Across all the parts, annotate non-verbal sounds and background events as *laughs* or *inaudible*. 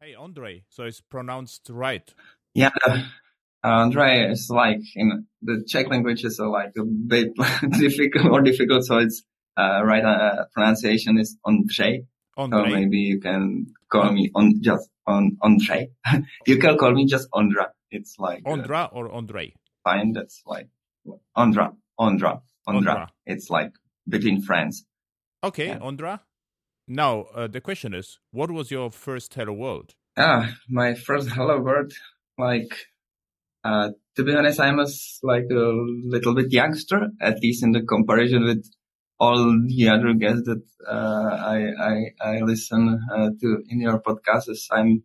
Hey, Andre. So it's pronounced right. Yeah, Andre is like in the Czech language is uh, like a bit *laughs* difficult, or difficult. So it's uh, right uh, pronunciation is Ondřej. Andre. So maybe you can call me on just on Ondřej. *laughs* you can call me just Ondra. It's like uh, or Andre? fine. That's like Ondra, Ondra, Ondra. Ondra. It's like between friends. Okay, Yeah. Ondra. Now, uh, the question is, what was your first Hello World? Ah, my first hello world, like, uh, to be honest, I was like a little bit youngster, at least in the comparison with all the other guests that, uh, I, I, I listen, uh, to in your podcasts. I'm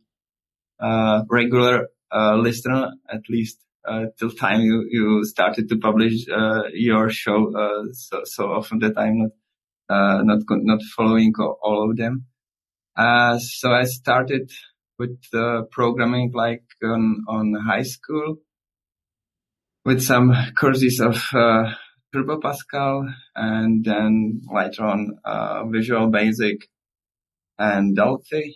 a regular, uh, listener, at least, uh, till time you, you started to publish, uh, your show, so, so often that I'm not, uh, not, not following all- of them. Uh, so I started with uh, programming like on, on high school with some *laughs* courses of uh, Turbo Pascal and then later on uh, Visual Basic and Delphi.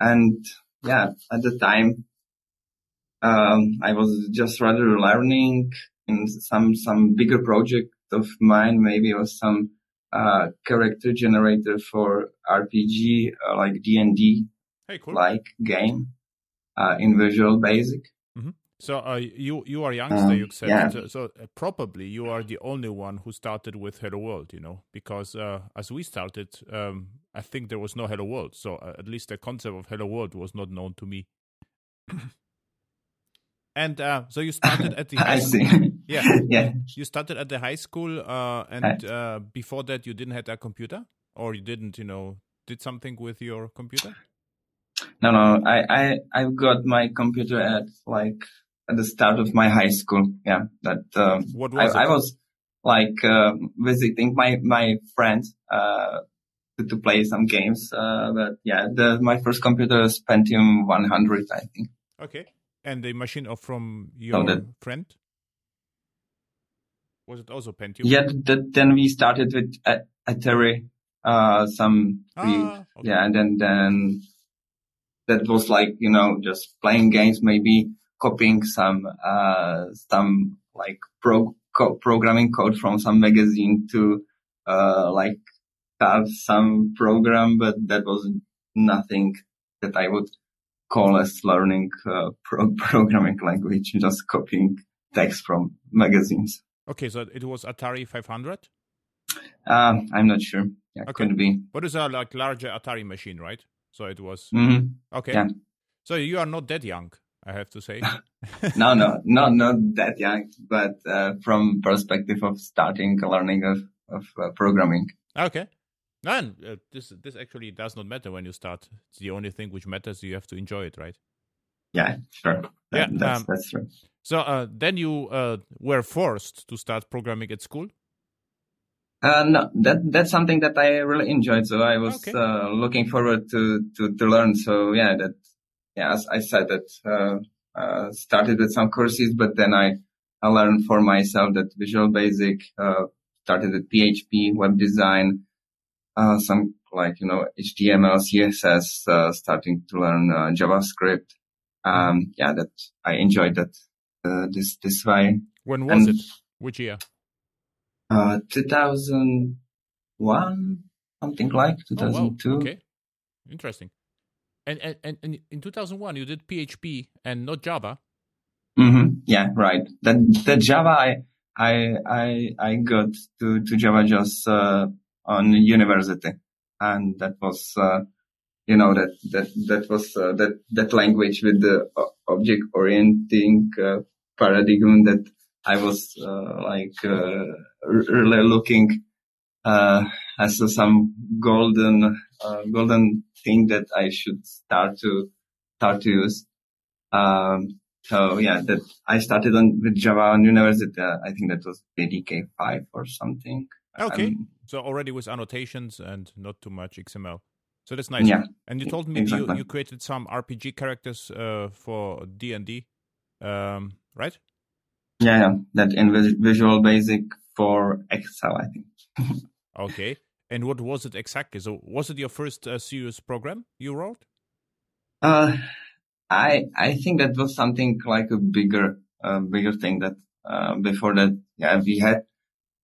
And yeah, at the time, um, I was just rather learning in some, some bigger project of mine. Maybe was some, uh, character generator for RPG, uh, like D&D like game uh, in Visual Basic. So uh, you you are youngster, Um, you said. yeah. So, so uh, probably you are the only one who started with Hello World, you know, because uh, as we started, um, I think there was no Hello World. So uh, at least the concept of Hello World was not known to me. *coughs* and uh, so you started *laughs* at the I see. Yeah. *laughs* yeah. You started at the high school, uh, and uh, before that, you didn't have a computer, or you didn't, you know, did something with your computer. No, no. I, I, I got my computer at like at the start of my high school. Yeah. That, um, What was I it? was like, uh, visiting my, my friends, uh, to, to play some games. Uh, but yeah, the, my first computer is Pentium 100, I think. Okay. And the machine of from your that- friend? Was it also Pentium? Yeah. That, then we started with Atari, uh, some, we, Ah, okay. Yeah, and then then that was like you know just playing games, maybe copying some uh some like pro co- programming code from some magazine to uh like have some program, but that was nothing that I would call as learning uh, pro- *laughs* programming language, just copying text from magazines. Okay, so it was Atari 500. Uh, I'm not sure. Yeah, Okay. could be. But What is a like larger Atari machine, right? So it was hmm okay. Yeah. So you are not that young, I have to say. *laughs* no, no, not not that young, but uh, from perspective of starting learning of of uh, programming. okay. And uh, this this actually does not matter when you start. It's the only thing which matters. You have to enjoy it, right? Yeah, sure. That, Yeah, that's um, that's true. So uh, then you uh, were forced to start programming at school. Uh, no, that that's something that I really enjoyed. So I was Okay. uh, looking forward to, to to learn. So yeah, that yeah, as I said that uh, uh, started with some courses, but then I I learned for myself that Visual Basic. Uh, started with PHP, web design, uh, some like you know HTML, CSS. Uh, starting to learn uh, JavaScript. Um, yeah, that I enjoyed that uh, this this way. When was And- it? Which year? Uh, 2001, something like Oh, wow. 2002. Okay, interesting. And, and and in 2001 you did PHP and not Java. hmm Yeah, right. That, that Java, I, I, I, I got to, to Java just, uh, on university. And that was, uh, you know, that, that, that was, uh, that, that language with the object orienting, uh, paradigm that I was, uh, like, uh, really looking, uh, as some golden, uh, golden thing that I should start to, start to use. Um, so yeah, that I started on with Java on university. Uh, I think that was JDK five or something. Okay, Um, so already with annotations and not too much XML. So that's nice. Yeah, And you told me exactly. you, you created some RPG characters uh, for D and D, um, right? yeah, yeah. That in Visual Basic for Excel, I think. *laughs* Okay. And what was it exactly? So was it your first uh, serious program you wrote? Uh, I I think that was something like a bigger uh, bigger thing that uh, before that yeah we had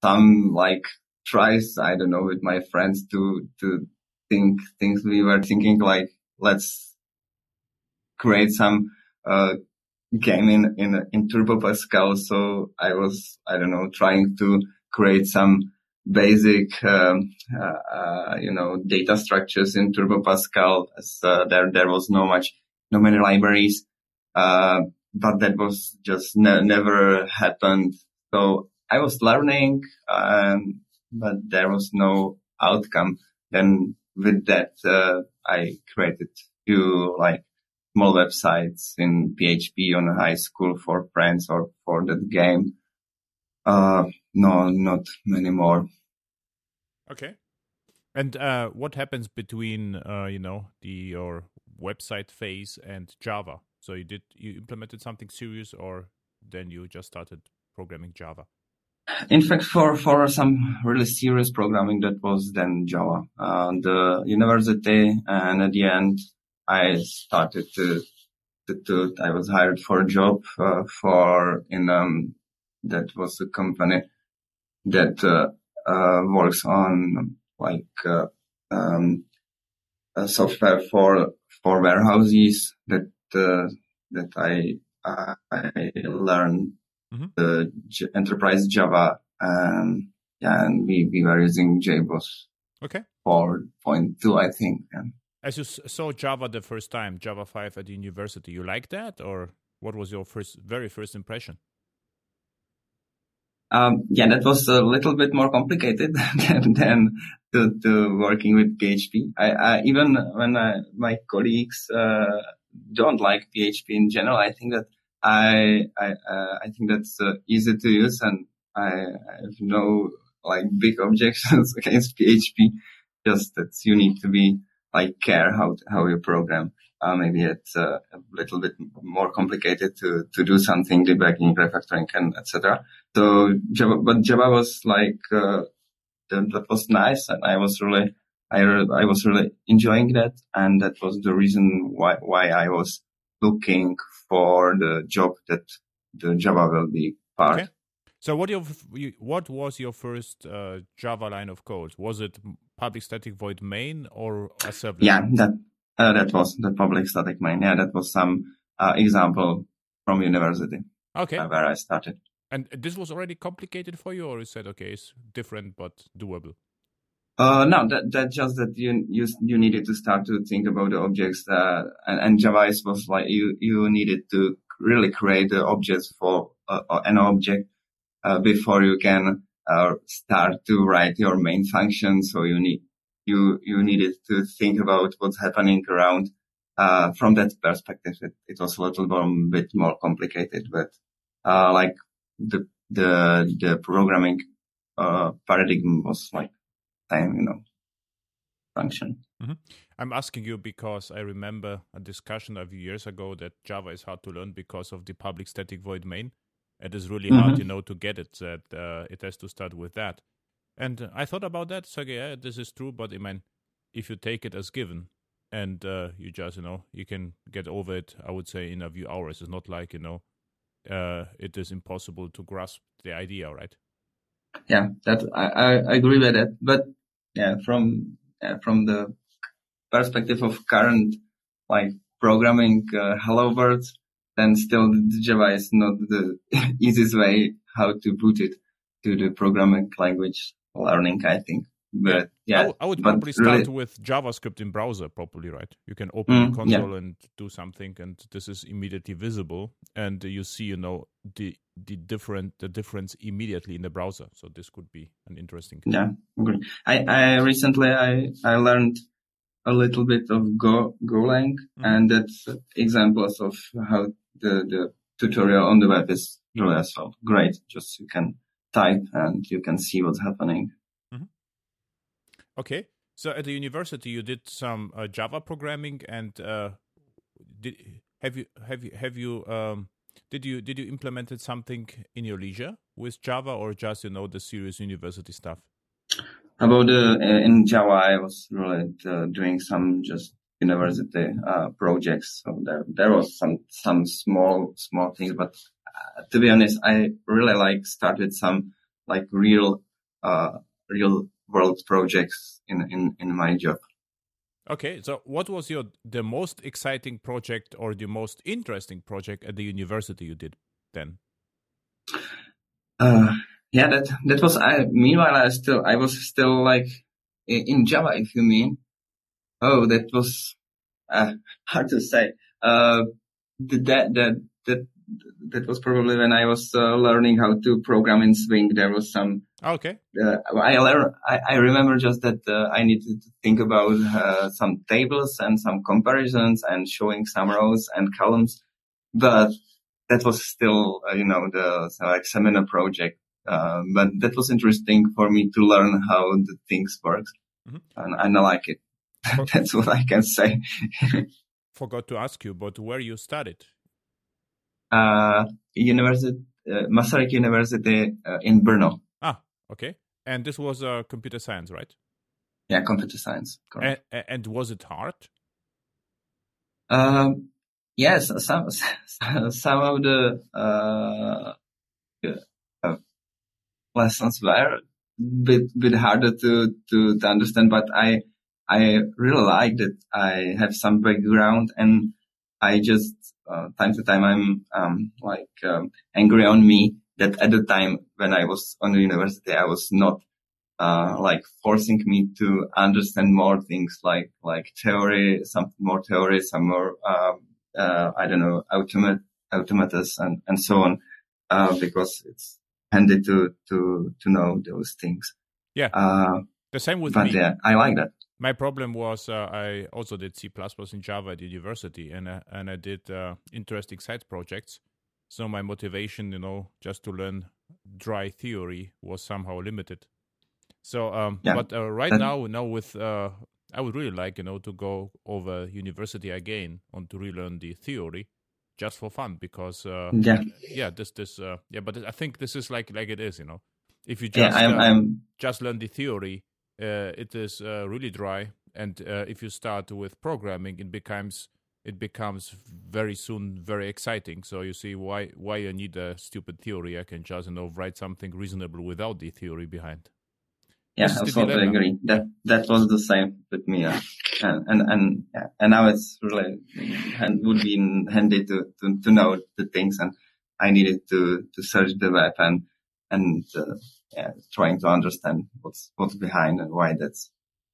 some like tries I don't know with my friends to to think things we were thinking like let's create some uh, game in in in Turbo Pascal. So I was I don't know trying to create some basic um, uh, uh, you know data structures in Turbo Pascal. As uh, there there was no much no many libraries, uh, but that was just ne- never happened. So I was learning, um, but there was no outcome. Then with that, uh, I created two like small websites in PHP on high school for friends or for that game. Uh, no, not many more. Okay. And uh, what happens between uh, you know the your website phase and Java? So you did you implemented something serious, or then you just started programming Java? In fact, for for some really serious programming, that was then Java. Uh, the university, and at the end, I started to, to, to I was hired for a job uh, for in um that was a company that uh, uh, works on like uh, um, software for for warehouses that uh, that I I learned mm-hmm. the J- enterprise Java and yeah, and we, we were using JBoss. Okay. 4.2, I think. Yeah. As you saw Java the first time, Java 5 at the university, you liked that or what was your first, very first impression? Um, yeah, that was a little bit more complicated *laughs* than, than to, to working with PHP. I, I even when I, my colleagues uh, don't like PHP in general, I think that I I uh, I think that's uh, easy to use, and I, I, have no like big *laughs* objections against PHP. Just that you need to be like care how how you program. Uh, maybe it's uh, a little bit more complicated to, to do something, debugging, refactoring, and etc. So Java, but Java was like, uh, that, that, was nice. And I was really, I, I was really enjoying that. And that was the reason why, why I was looking for the job that the Java will be part. Okay. So what your what was your first uh, Java line of code? Was it public static void main or a assembly? Yeah, that uh, that was the public static main. Yeah, that was some uh, example from university. Okay. Where I started. And this was already complicated for you, or you said okay, it's different but doable? Uh, no, that, that just that you, you, you needed to start to think about the objects, uh, and, and Java was like you, you needed to really create the objects for uh, uh an object, uh, before you can, uh, start to write your main function. So you need, you you needed to think about what's happening around. Uh, from that perspective, it, it, was a little bit more complicated, but uh, like the the the programming uh, paradigm was like same, you know, function. Mm-hmm. I'm asking you because I remember a discussion a few years ago that Java is hard to learn because of the public static void main. It is really mm-hmm. hard, you know, to get it. That uh, it has to start with that. And I thought about that. So yeah, this is true. But I mean, if you take it as given, and uh, you just you know you can get over it, I would say in a few hours. It's not like you know uh, it is impossible to grasp the idea, right? Yeah, that I, I agree with that. But yeah, from uh, from the perspective of current like programming uh, Hello World, then still Java is not the *laughs* easiest way how to put it to the programming language learning, I think. But yeah, I, would probably start really, with JavaScript in browser, probably, right? You can open mm, console yeah. and do something, and this is immediately visible, and you see, you know, the the different the difference immediately in the browser. So this could be an interesting. Yeah, good. I I recently I I learned a little bit of Go Golang, mm-hmm. and that's examples of how the the tutorial on the web is really as well. Great, just you can type and you can see what's happening. Okay, so at the university you did some uh, Java programming, and uh, did have you have you have you um, did you did you implemented something in your leisure with Java or just you know the serious university stuff? About uh, in Java, I was really uh, doing some just university uh, projects. So there, there was some, some small, small things, but uh, to be honest, I really like started some like real, real world projects in, in, in my job. Okay, so what was your the most exciting project or the most interesting project at the university you did then? Uh, yeah, that that was. I meanwhile, I still I was still like in Java, if you mean. Oh, that was uh, *laughs* hard to say. Uh, that that that that was probably when I was uh, learning how to program in Swing. There was some. Okay. Uh, I learn. I, I remember just that uh, I needed to think about uh, some tables and some comparisons and showing some rows and columns, but that was still, uh, you know, the like seminar project. Uh, but that was interesting for me to learn how the things work, mm-hmm. and, and I like it. *laughs* That's what I can say. *laughs* Forgot to ask you, but where you studied? Uh, university, uh, Masaryk University uh, in Brno. Ah, okay. And this was uh, computer science, right? Yeah, computer science. And, and, was it hard? Um, yes, *laughs* some some of the uh, uh, lessons were a bit bit harder to, to to understand, but I I really like that I have some background and I just uh, time to time I'm um, like um, angry on me that at the time when I was on the university I was not uh, like forcing me to understand more things like like theory, some more theory, some more um, uh, I don't know automate automatas and and so on uh, because it's handy to to to know those things. Yeah. The same with but me. yeah, I like that my problem was uh, I also did C++ in Java at university, and uh, and I did uh, interesting side projects. So my motivation, you know, just to learn dry theory was somehow limited. So, um, yeah. but uh, right now, now with uh, I would really like you know to go over university again and to relearn the theory, just for fun because uh, yeah, yeah, this this yeah, but I think this is like like it is, you know, if you just yeah, I'm, I'm... just learn the theory uh, it is uh, really dry. And uh, if you start with programming, it becomes it becomes very soon very exciting. So you see why why you need a stupid theory. I can just you know write something reasonable without the theory behind. Yeah, I totally agree. That that was the same with me, uh, and and and, yeah. and now it's really and would be handy to, to to know the things, and I needed to to search the web and and uh, yeah, trying to understand what's what's behind and why that's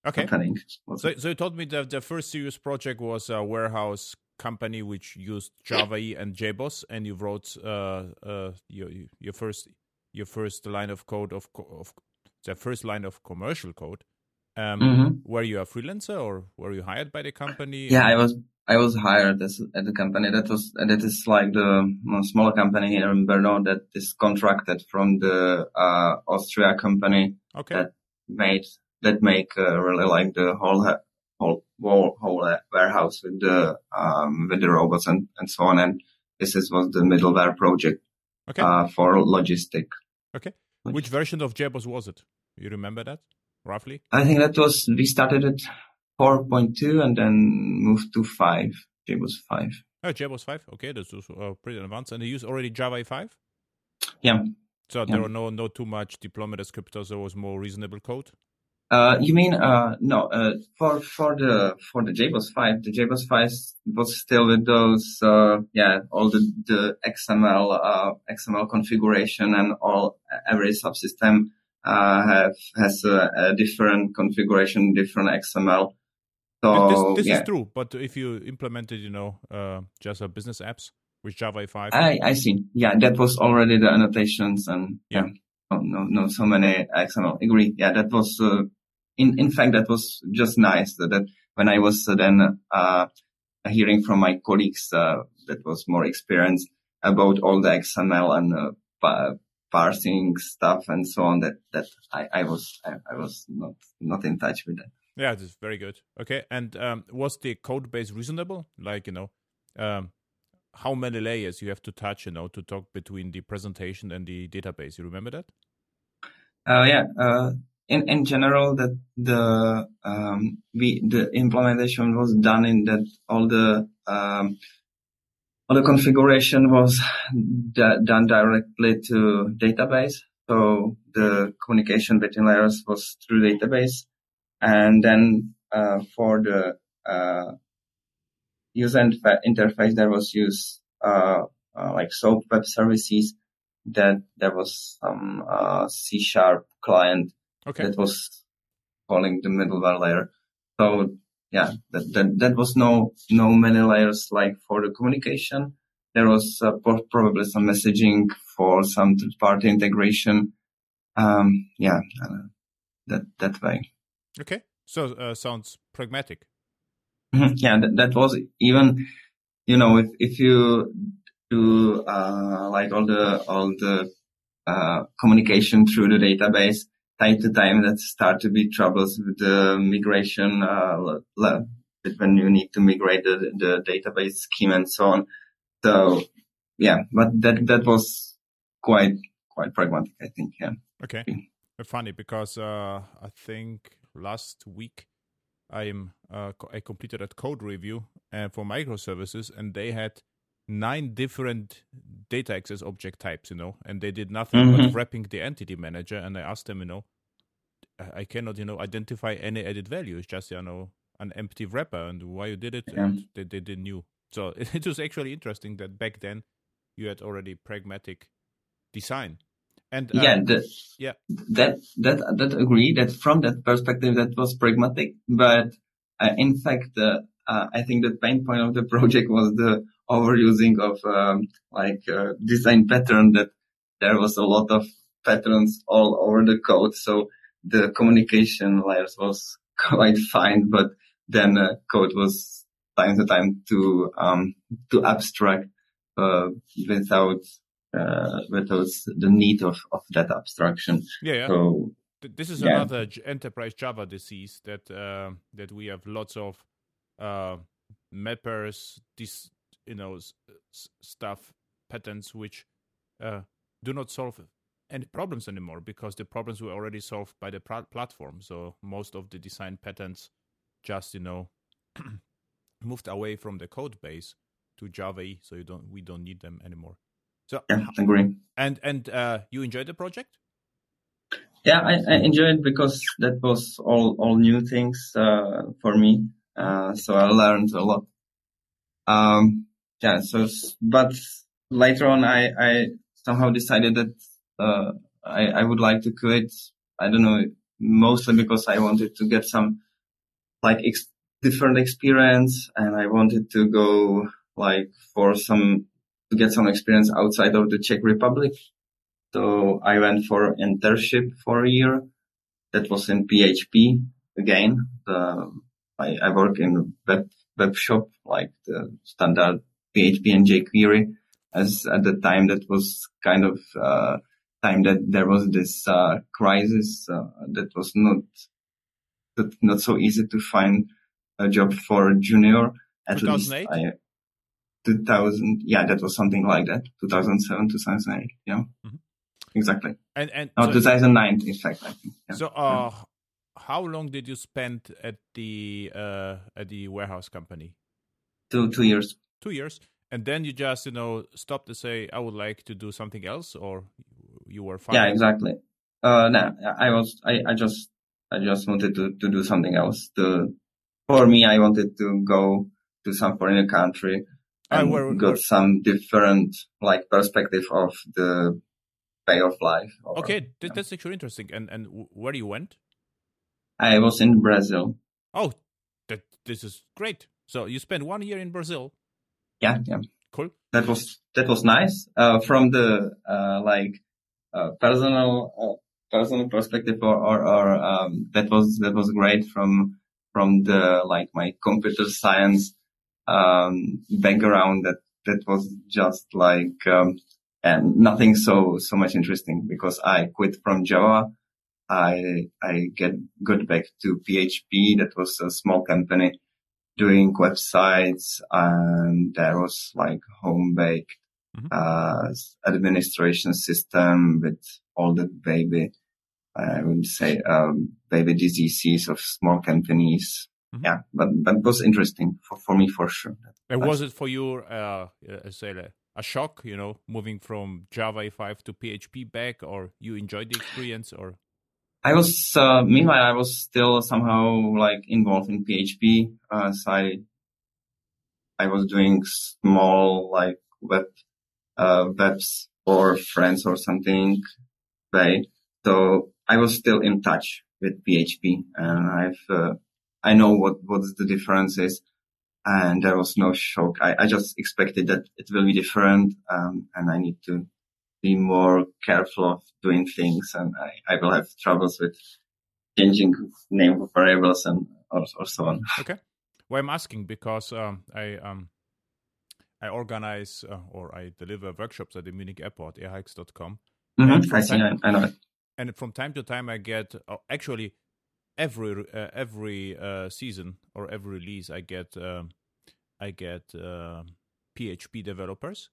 okay. happening. so, so you told me that the first serious project was a warehouse company which used Java E and JBoss, and you wrote uh, uh, your your first your first line of code of of the first line of commercial code. Um, mm-hmm. Were you a freelancer or were you hired by the company? Yeah, I was I was hired as, at the company that was, that is like the smaller company here in Brno that is contracted from the, uh, Austria company okay. that made, that make, uh, really like the whole, whole, whole, whole warehouse with the, um, with the robots and, and so on. And this is, was the middleware project, okay. uh, for logistic. Okay. Which version of JBoss was it? You remember that roughly? I think that was, we started it 4.2 and then moved to 5. JBoss 5. Oh, JBoss 5. Okay, that's uh, pretty advanced. And they use already Java 5? Yeah. So yeah. there were no no too much deployment descriptors. There was more reasonable code. Uh, you mean uh, no? Uh, for for the for the JBoss five, the JBoss five was still with those uh, yeah all the the XML uh, XML configuration and all every subsystem uh, have has a, a, different configuration, different XML. So this, this yeah. is true, but if you implemented, you know, uh, just a business apps with Java 5. I, I see. Yeah, that was already the annotations and yeah, yeah oh, no, no, so many XML. Agree. Yeah, that was, uh, in, in fact, that was just nice that, that when I was uh, then, uh, hearing from my colleagues, uh, that was more experienced about all the XML and, uh, parsing stuff and so on that, that I, I was, I, I was not, not in touch with that. Yeah, it is very good. Okay, and um, was the code base reasonable? Like you know, um, how many layers you have to touch, you know, to talk between the presentation and the database? You remember that? Uh, yeah, uh, in, in general that the um, we the implementation was done in that all the um, all the configuration was *laughs* d- done directly to database. So the communication between layers was through database, and then uh, for the uh, user interface there was used uh, uh, like SOAP web services. That there was some uh, C sharp client okay. that was calling the middleware layer. So yeah, that, that, that was no, no many layers like for the communication. There was uh, probably some messaging for some third party integration. Um, yeah, uh, that, that way. Okay. So, uh, sounds pragmatic. Mm-hmm. Yeah, that, that was even, you know, if, if you do, uh, like all the, all the, uh, communication through the database, time to time that start to be troubles with the migration uh, when you need to migrate the, the database scheme and so on. So yeah, but that that was quite quite pragmatic, I think. Yeah. Okay. Funny because uh, I think last week I'm uh, I completed a code review uh, for microservices, and they had nine different data access object types, you know, and they did nothing mm-hmm. but wrapping the entity manager. And I asked them, you know, I cannot, you know, identify any added value. It's just, you know, an empty wrapper and why you did it, yeah. and they, they didn't knew. So *laughs* it was actually interesting that back then you had already pragmatic design. And yeah, the, yeah, that that that agree that from that perspective that was pragmatic, but uh, in fact, uh, uh I think the pain point of the *laughs* project was the overusing of um, like uh, design pattern that there was a lot of patterns all over the code. So the communication layers was *laughs* quite fine, but then uh, code was time to time too um, too abstract uh, without uh, without the need of, of that abstraction. Yeah. yeah. So this is yeah. another enterprise Java disease that uh, that we have lots of uh, mappers, this you know stuff patterns which uh, do not solve any problems anymore because the problems were already solved by the platform. So most of the design patterns just you know *clears throat* moved away from the code base to Java, so you don't we don't need them anymore. So yeah, I agree. And and uh, you enjoyed the project? Yeah, I, I enjoyed because that was all all new things uh, for me. Uh, so I learned a lot. Um, yeah. So, but later on, I I somehow decided that uh, I, I would like to quit. I don't know, mostly because I wanted to get some like ex- different experience and I wanted to go like for some, to get some experience outside of the Czech Republic. So I went for internship for a year. That was in PHP again. The, I, I work in web, web shop, like the standard PHP and jQuery as at the time that was kind of, uh, time that there was this uh, crisis uh, that was not that not so easy to find a job for junior. At 2008? least, I, 2000. Yeah, that was something like that. 2007, 2008. Yeah, mm-hmm. exactly. And and no, so, 2009, in fact. I think. Yeah. So, uh, yeah. how long did you spend at the uh at the warehouse company? Two two years. Two years. And then you just, you know, stop to say, I would like to do something else, or you were fine. Yeah, exactly. Uh, no, I was, I, I just, I just wanted to, to do something else. To, for me, I wanted to go to some foreign country and where, got some different, like, perspective of the way of life. Or, okay, yeah. that's actually interesting. And, and where you went? I was in Brazil. Oh, that, this is great. So you spent one year in Brazil. Yeah, yeah. Cool. That was, that was nice. Uh, from the, uh, like, uh, personal uh, personal perspective or or, or um, that was that was great from from the like my computer science um, background that that was just like um, and nothing so so much interesting because I quit from Java. I I get got back to PHP. That was a small company doing websites, and there was like home baked mm-hmm. uh, administration system with all the baby I would say, um, maybe diseases of small companies. Mm-hmm. Yeah, but that was interesting for, for me for sure. And was it for you, uh, uh say, a shock, you know, moving from Java 5 to PHP back, or you enjoyed the experience, or? I was, uh, meanwhile, I was still somehow like involved in PHP. Uh, so I, I was doing small like web, uh, webs for friends or something. Right. So I was still in touch with PHP and I've, uh, I know what, what the difference is and there was no shock. I, I just expected that it will be different. Um, and I need to be more careful of doing things and I, I will have troubles with changing name of variables and or, or so on. *laughs* Okay. Well, I'm asking because um, I um, I organize uh, or I deliver workshops at the Munich airport, airhacks.com. Mm-hmm. I see. Time, I know it. And from time to time, I get uh, actually every uh, every uh, season or every release, I get um, I get PHP um, developers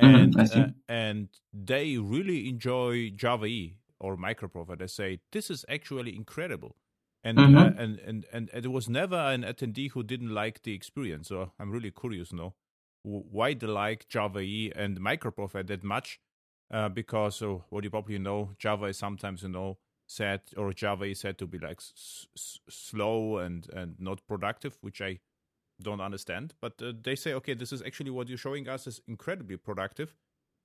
Mm-hmm, and uh, and they really enjoy Java E or microprofile. They say this is actually incredible, and mm-hmm. uh, and, and and and there was never an attendee who didn't like the experience. So I'm really curious now why they like Java E and microprofile that much. Uh, because uh, what you probably know, Java is sometimes you know said or Java is said to be like s- s- slow and and not productive, which I don't understand. But uh, they say, okay, this is actually what you're showing us is incredibly productive,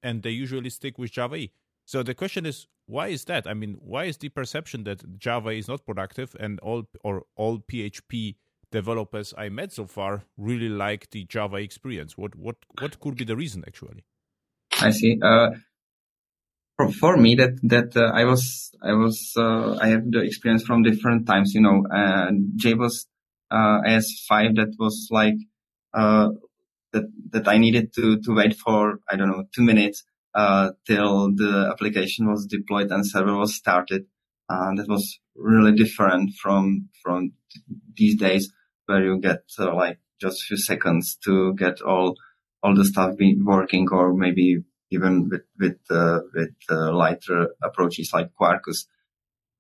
and they usually stick with Java E. So the question is, why is that? I mean, why is the perception that Java is not productive, and all or all PHP developers I met so far really like the Java experience? What what what could be the reason actually? I see. Uh, for, for me, that that uh, I was I was uh, I have the experience from different times. You know, Java was uh, AS5 that was like, uh, that, that I needed to, to wait for, I don't know, two minutes, uh, till the application was deployed and server was started. And that was really different from, from these days where you get uh, like just a few seconds to get all, all the stuff working or maybe even with, with, uh, with, uh, lighter approaches like Quarkus.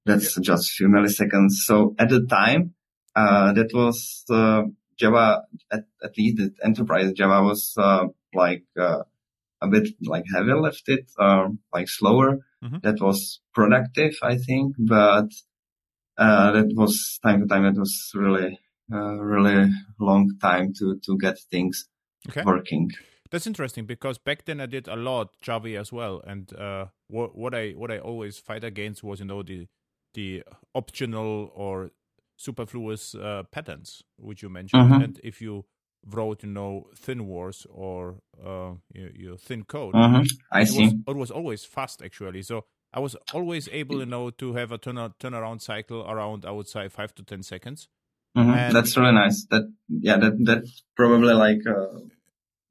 That's yeah. just a few milliseconds. So at the time, uh, that was uh, Java, at, at least the enterprise Java was uh, like uh, a bit like heavy lifted, uh, like slower. Mm-hmm. That was productive, I think, but uh, that was time to time. It was really, really long time to to get things okay. working. That's interesting because back then I did a lot Java as well, and uh, what, what I what I always fight against was you know the the optional or superfluous uh, patterns, which you mentioned. Mm-hmm. And if you wrote, you know, thin wars or uh, your, your thin code, mm-hmm. I it see. Was, it was always fast, actually. So I was always able, you know, to have a turn turnaround cycle around, I would say, five to ten seconds. Mm-hmm. That's really nice. That yeah, that that's probably like uh,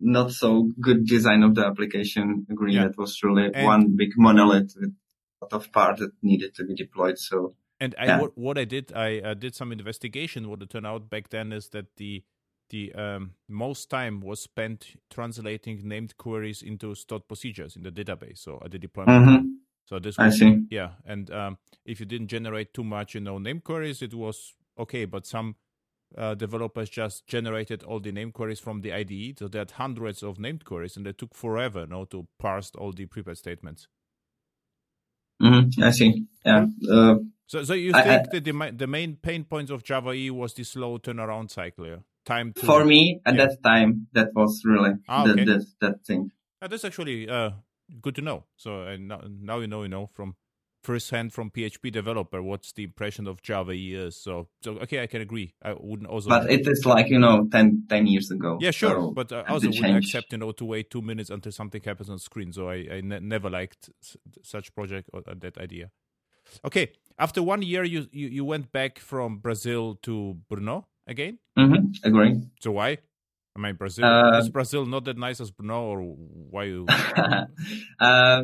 not so good design of the application. Agree. Yeah. That was really and one big monolith with a lot of parts that needed to be deployed. So and I, yeah. what, what I did, I uh, did some investigation. What it turned out back then is that the the um, most time was spent translating named queries into stored procedures in the database. So at the deployment. Mm-hmm. So this was, I see. Yeah, and um, if you didn't generate too much, you know, name queries, it was okay. But some uh, developers just generated all the name queries from the IDE. So they had hundreds of named queries, and they took forever, you know, to parse all the prepared statements. Mm-hmm. I see. Yeah. Uh, so, so you think I, that the the main pain points of Java E was the slow turnaround cycle, yeah? time to for me at yeah. that time that was really ah, okay. the, the, that thing. Uh, that's actually uh, good to know. So uh, now, now you know, you know from first hand from PHP developer what's the impression of Java is. So, so okay, I can agree. I wouldn't also. But it is like you know 10, 10 years ago. Yeah, sure. So but I also wouldn't change. accept you know to wait two minutes until something happens on screen. So I, I ne- never liked such project or uh, that idea. Okay, after one year, you, you, you went back from Brazil to Brno again. Mm-hmm. Agree. So why? I mean, Brazil uh, is Brazil not that nice as Brno, or why you? *laughs* uh,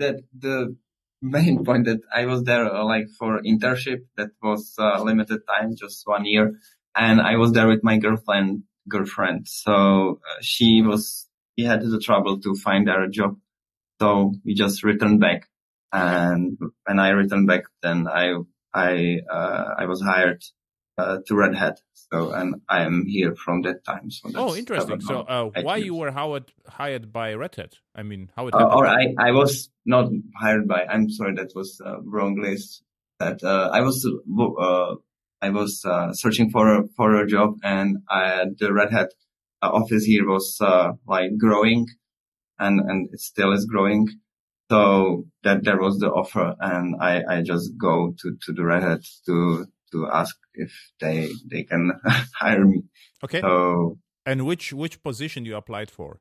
that the main point that I was there uh, like for internship that was uh, limited time, just one year, and I was there with my girlfriend. Girlfriend, so uh, she was. He had the trouble to find her a job, so we just returned back And when I returned back, then I I uh, I was hired uh, to Red Hat. So and I am here from that time. So oh, interesting. So uh, why you were hired hired by Red Hat? I mean, how it uh, or I I was not hired by. I'm sorry, that was uh, wrong list. That uh, I was uh, I was uh, searching for a for a job, and I, the Red Hat office here was like growing, and and it still is growing. So that there was the offer, and I I just go to to the Red Hat to to ask if they they can *laughs* hire me. Okay. So and which which position you applied for?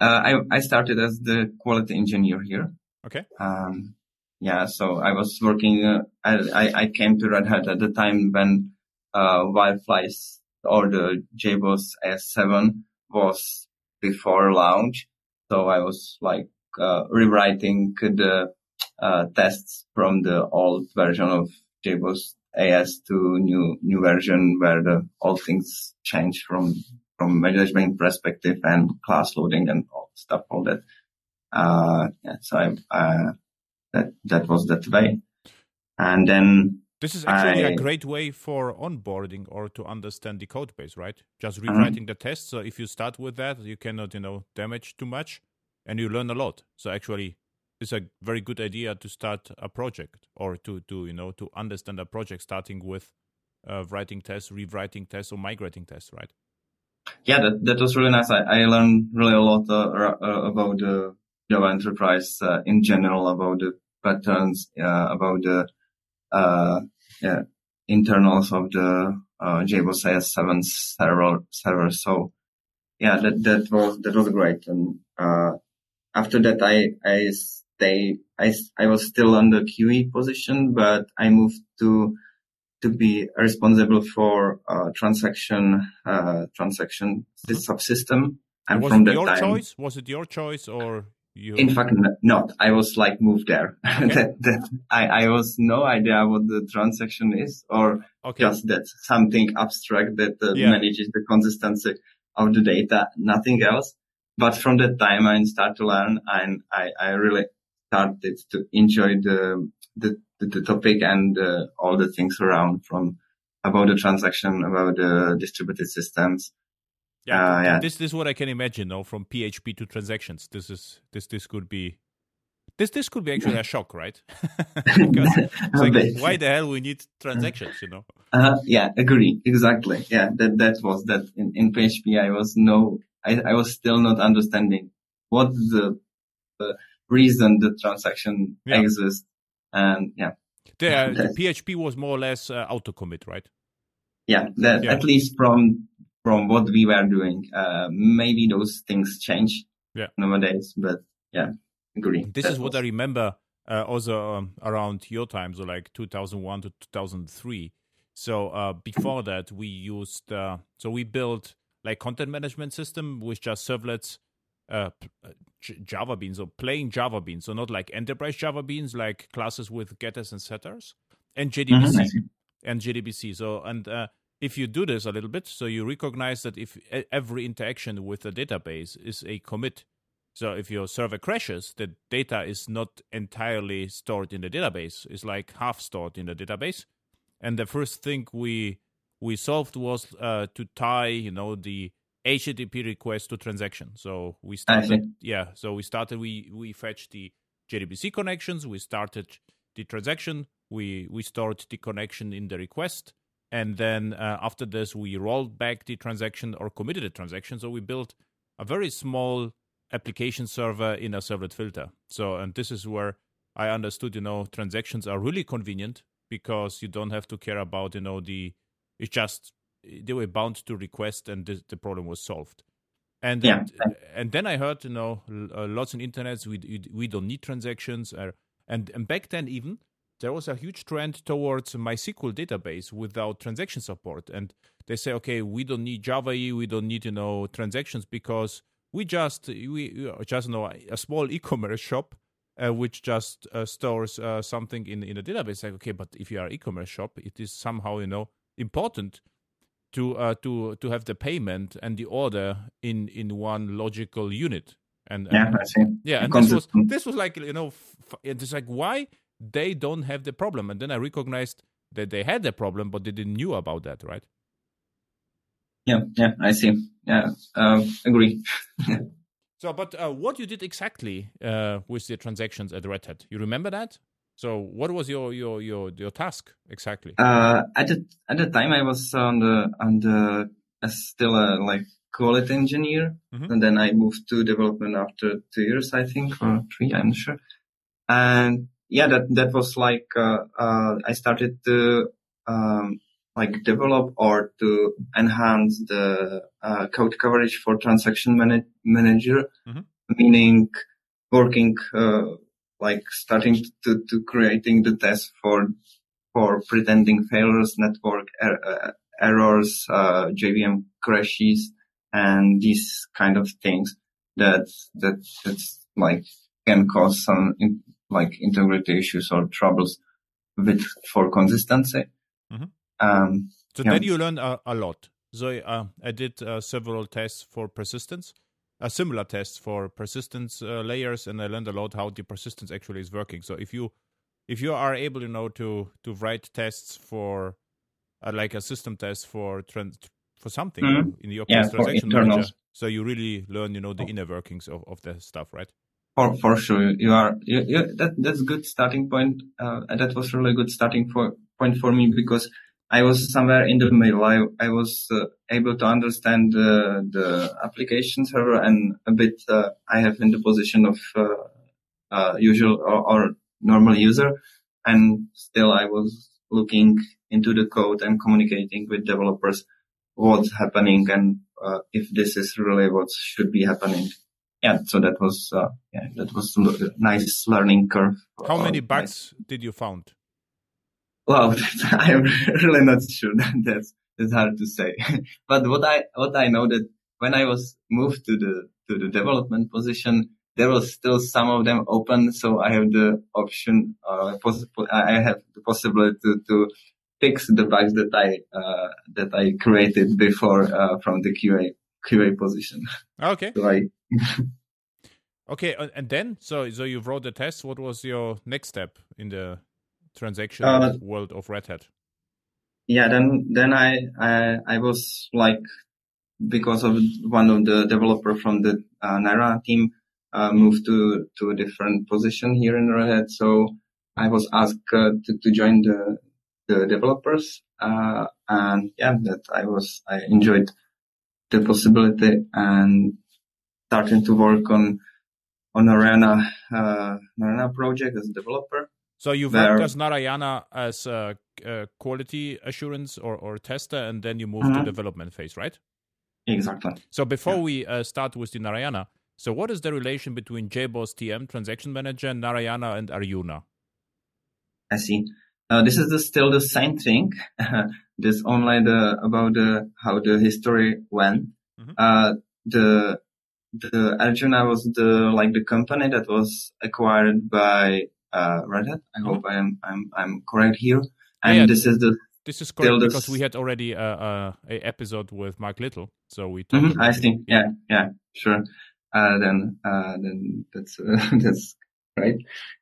Uh, I I started as the quality engineer here. Okay. Um, yeah. So I was working. Uh, I I came to Red Hat at the time when uh, WildFly's or the JBoss AS7 was before launch. So I was like uh, rewriting the uh, tests from the old version of JBoss AS to new new version where the all things change from from management perspective and class loading and all stuff all that. Uh, yeah, so I, uh, that that was that way, and then this is actually I, a great way for onboarding or to understand the code base, right? Just uh-huh. rewriting the test. So if you start with that, you cannot you know damage too much, and you learn a lot. So actually, it's a very good idea to start a project or to to you know to understand a project starting with uh, writing tests rewriting tests or migrating tests right? Yeah that, that was really nice. I, I learned really a lot uh, uh, about the java enterprise uh, in general about the patterns uh, about the uh, yeah, internals of the JBoss AS7 server server. So yeah that that was that was great. And after that i i they, I, I was still on the QE position, but I moved to, to be responsible for, uh, transaction, uh, transaction mm-hmm. subsystem. And, was from it your time, choice? Was it your choice or you? In fact, not. I was like moved there. *laughs* Okay. that, that I, I was no idea what the transaction is or okay. just that something abstract that uh, yeah. manages the consistency of the data, nothing else. But from that time, I started to learn and I, I really started to enjoy the the, the topic and uh, all the things around from about the transaction, about the distributed systems. Yeah, uh, yeah. This, this is what I can imagine. Though, from PHP to transactions, this is this this could be this this could be actually a shock, right? *laughs* *laughs* like, why the hell we need transactions? You know? Uh, yeah, agree. Exactly. Yeah, that that was that in, in PHP. I was no, I, I was still not understanding what the, the reason the transaction yeah. exists. And yeah. The, the PHP was more or less uh, auto commit, right? Yeah, that, yeah, at least from from what we were doing. Uh, maybe those things change yeah. nowadays, but yeah, agree. This that is was... what I remember uh, also um, around your time, so like 2001 to 2003. So uh, before that, we used uh, so we built like content management system with just servlets uh, uh Java beans or plain Java beans, so not like enterprise Java beans, like classes with getters and setters, and JDBC mm-hmm. and JDBC. So and uh, if you do this a little bit, so you recognize that if every interaction with a database is a commit. So if your server crashes, the data is not entirely stored in the database. It's like half stored in the database. And the first thing we we solved was uh, to tie, you know, the HTTP request to transaction. So we started, yeah. So we started, we we fetched the JDBC connections. We started the transaction. We we stored the connection in the request, and then uh, after this, we rolled back the transaction or committed a transaction. So we built a very small application server in a servlet filter. So and this is where I understood, you know, transactions are really convenient because you don't have to care about, you know, the it's just they were bound to request, and the, the problem was solved. And yeah. and then I heard, you know, uh, lots on internet. We we don't need transactions, uh, and and back then even there was a huge trend towards MySQL database without transaction support. And they say, okay, we don't need Java we don't need you know transactions because we just we just you know a small e-commerce shop uh, which just uh, stores uh, something in in a database. Like okay, but if you are e-commerce shop, it is somehow you know important to uh, to to have the payment and the order in in one logical unit And, yeah, I see. yeah, and this was this was like you know, f- it's like why they don't have the problem, and then I recognized that they had the problem, but they didn't knew about that, right? Yeah, yeah, I see. Yeah, uh, agree. *laughs* so, but uh, what you did exactly uh, with the transactions at Red Hat, you remember that? So, what was your your your your task exactly? Uh, at the at the time, I was on the on the still a like quality engineer, mm-hmm. and then I moved to development after two years, I think, or three, I'm not sure. And yeah, that that was like uh, uh, I started to um, like develop or to enhance the uh, code coverage for transaction man- manager, mm-hmm. meaning working uh, like starting to, to creating the test for for pretending failures, network er- uh, errors, uh, JVM crashes, and these kind of things that that that's like can cause some in, like integrity issues or troubles with for consistency. Mm-hmm. Um, so yeah. then you learn a, a lot. So uh, I did uh, several tests for persistence, a similar tests for persistence uh, layers, and I learned a lot how the persistence actually is working. So if you if you are able, you know, to to write tests for uh, like a system test for trans- for something mm-hmm. in your yeah, transaction manager, so you really learn, you know, the inner workings of, of the stuff, right? For for sure, you are. You, you, that that's good starting point. Uh, that was really good starting for point for me because I was somewhere in the middle. I, I was uh, able to understand uh, the application server and a bit uh, I have in the position of uh, uh, usual or, or, normal user. And still I was looking into the code and communicating with developers what's happening and uh, if this is really what should be happening. Yeah, so that was yeah, that was a nice learning curve. How many bugs did you found? Well, *laughs* I'm really not sure. that's that's hard to say. *laughs* but what I what I know that when I was moved to the to the development position, there was still some of them open. So I have the option, uh, possible. I have the possibility to, to fix the bugs that I uh, that I created before uh, from the QA QA position. Okay. *laughs* So I okay, and then so so you wrote the test. What was your next step in the transaction uh, world of Red Hat? Yeah, then then I, I I was like because of one of the developer from the uh, Narayana team uh, moved to to a different position here in Red Hat, so I was asked uh, to to join the the developers, uh, and yeah, that I was I enjoyed the possibility and starting to work on on Narayana uh, Narayana project as a developer. So you've there. worked as Narayana as a, a, quality assurance or, or tester, and then you move mm-hmm. to development phase, right? Exactly. So before yeah. we uh, start with the Narayana, so what is the relation between JBoss TM, Transaction Manager, Narayana, and Arjuna? I see. Uh, this is the, still the same thing. *laughs* this only the about the how the history went. Mm-hmm. Uh, the the Arjuna was the like the company that was acquired by uh, Red Hat. I hope I am I'm I'm correct here. And yeah, this is the this is correct because we had already a, a, a, episode with Mark Little, so we. Mm-hmm, I think yeah yeah sure. Uh, then uh, then that's *laughs* that's right,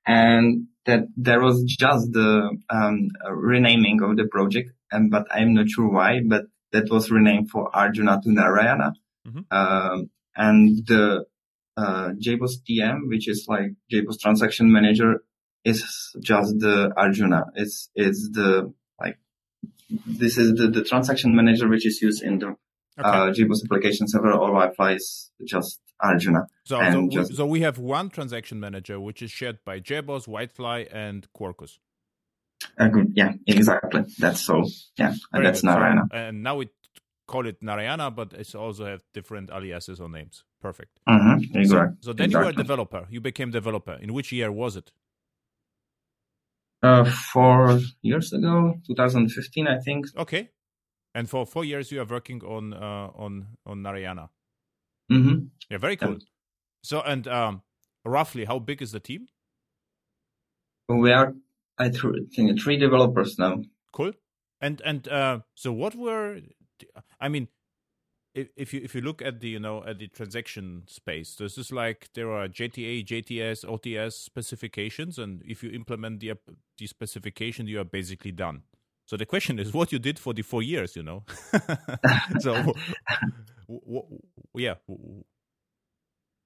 and that there was just the um, renaming of the project, and but I'm not sure why, but that was renamed for Arjuna to Narayana, mm-hmm. um, and the uh, JBoss TM, which is like JBoss Transaction Manager, is just the Arjuna. It's, it's the, like, this is the, the transaction manager which is used in the okay. uh, JBoss application server or WildFly is just Arjuna. So, so, just, so, we have one transaction manager which is shared by JBoss, WildFly, and Quarkus. Uh, good. Yeah, exactly. That's so. Yeah, and that's Narayana. So, and now we call it Narayana, but it's also have different aliases or names. Perfect. Mm-hmm. Exactly. So, so then exactly. you were a developer. You became developer. In which year was it? Uh, four years ago, 2015, I think. Okay, and for four years you are working on uh, on on Narayana. Mm-hmm. Yeah, very cool. Yeah. So, and um, roughly, how big is the team? We are, I think, three developers now. Cool. And and uh, so, what were? I mean, if you if you look at the you know at the transaction space, this is like there are JTA, JTS, OTS specifications, and if you implement the the specification, you are basically done. So the question is, *laughs* what you did for the four years, you know? *laughs* so, *laughs* w- w- yeah.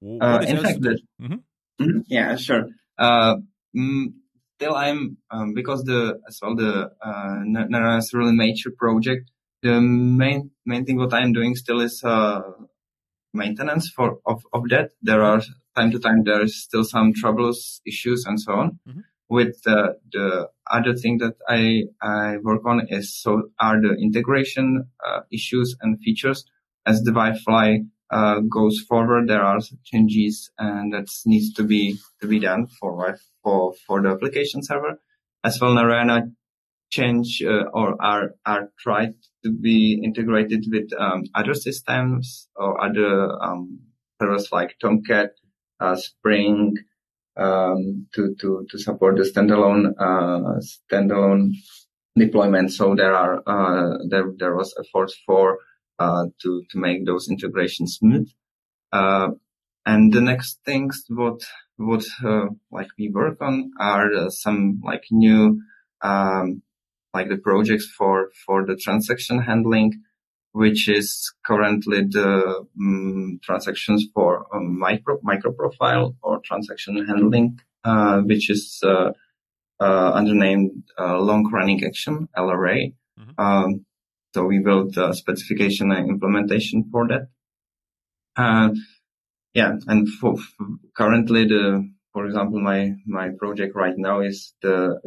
Uh, in fact, the, mm-hmm. yeah, sure. Uh, mm, still, I'm um, because the as well the uh, really major project the main main thing what I'm doing still is uh, maintenance for of, of that. There are time to time there is still some troubles, issues, and so on. Mm-hmm. With the the other thing that I I work on is so are the integration uh, issues and features as the WildFly uh, goes forward. There are changes and that needs to be to be done for for for the application server as well. Narayana change uh, or are are tried to be integrated with um, other systems or other um, servers like Tomcat, uh, Spring, um, to to to support the standalone uh, standalone deployment. So there are uh, there there was efforts for uh, to to make those integrations smooth. Uh, and the next things what what like we work on are some like new um, like the projects for, for the transaction handling, which is currently the um, transactions for micro, MicroProfile or transaction handling, uh, which is, uh, uh, under name, uh, long running action, LRA. Mm-hmm. Um, so we built a specification and implementation for that. Uh, yeah, and for, for currently the, for example, my, my project right now is the,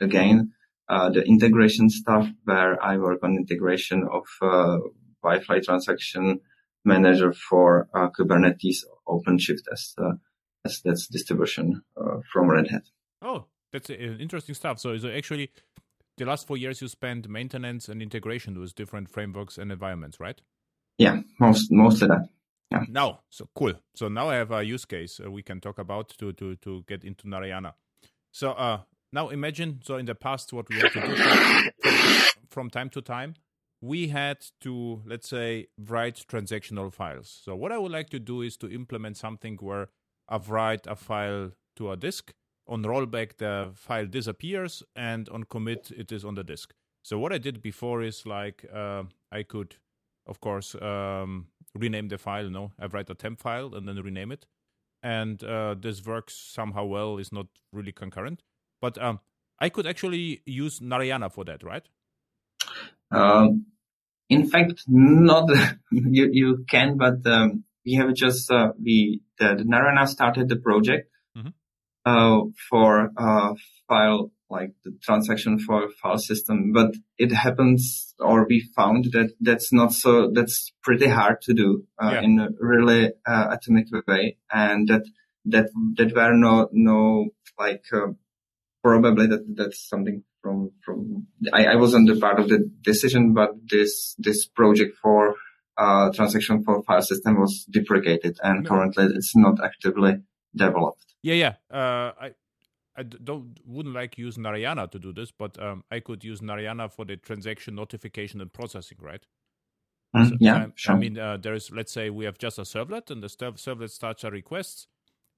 again, uh, the integration stuff where I work on integration of uh, WildFly transaction manager for uh, Kubernetes OpenShift as uh, as that's distribution uh, from Red Hat. Oh, that's interesting stuff. So, so actually, the last four years you spent maintenance and integration with different frameworks and environments, right? Yeah, most most of that. Yeah. Now, so cool. So now I have a use case we can talk about to to to get into Narayana. So uh, now imagine so in the past what we had to do from, time to time we had to let's say write transactional files. So what i would like to do is to implement something where i write a file to a disk on rollback the file disappears and on commit it is on the disk. So what i did before is like uh, i could of course um, rename the file no? I write a temp file and then rename it. And uh, this works somehow well is not really concurrent but um, I could actually use Narayana for that, right? Um, in fact, not *laughs* you. You can, but um, we have just uh, we the, the Narayana started the project mm-hmm. uh, for uh, file like the transaction for file system, but it happens or we found that that's not so. That's pretty hard to do uh, yeah. in a really uh, atomic way, and that that that were no no like uh, probably that that's something from from I, I wasn't a part of the decision, but this this project for uh, transaction for file system was deprecated, and no. currently it's not actively developed. Yeah, yeah. Uh, I I don't wouldn't like use Narayana to do this, but um, I could use Narayana for the transaction notification and processing, right? Mm, so, yeah, I, sure. I mean, uh, there is let's say we have just a servlet, and the servlet starts a request,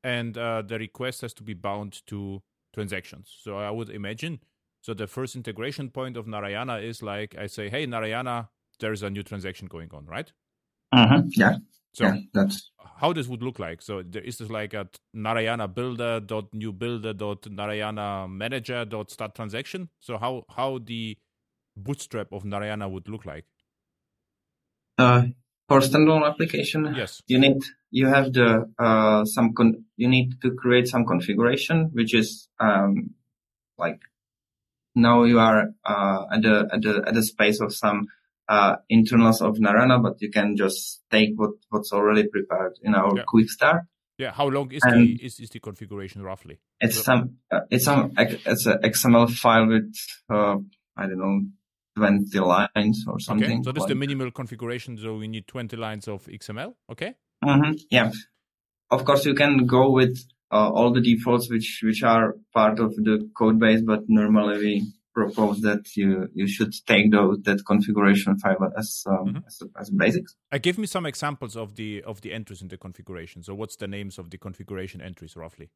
and uh, the request has to be bound to transactions. So I would imagine. So the first integration point of Narayana is like I say, hey Narayana, there is a new transaction going on, right? Mm-hmm. Yeah. So yeah, that's how this would look like. So there is this like a Narayana builder dot new builder dot Narayana manager dot start transaction. So how how the bootstrap of Narayana would look like? Uh, for standalone application, yes, you need you have the uh, some con- you need to create some configuration, which is um, like now you are uh, at the at the at the space of some uh, internals of Narayana, but you can just take what what's already prepared in our yeah. quick start. Yeah, how long is and the is, is the configuration roughly? It's some uh, it's some it's an XML file with uh, I don't know 20 lines or something. Okay, so this like. the minimal configuration. So we need 20 lines of XML. Okay. Mm-hmm. Yeah. Of course, you can go with uh, all the defaults which which are part of the code base, but normally we propose that you you should take those that configuration file as um, mm-hmm. as, as basics. Uh, give me some examples of the of the entries in the configuration. So what's the names of the configuration entries roughly?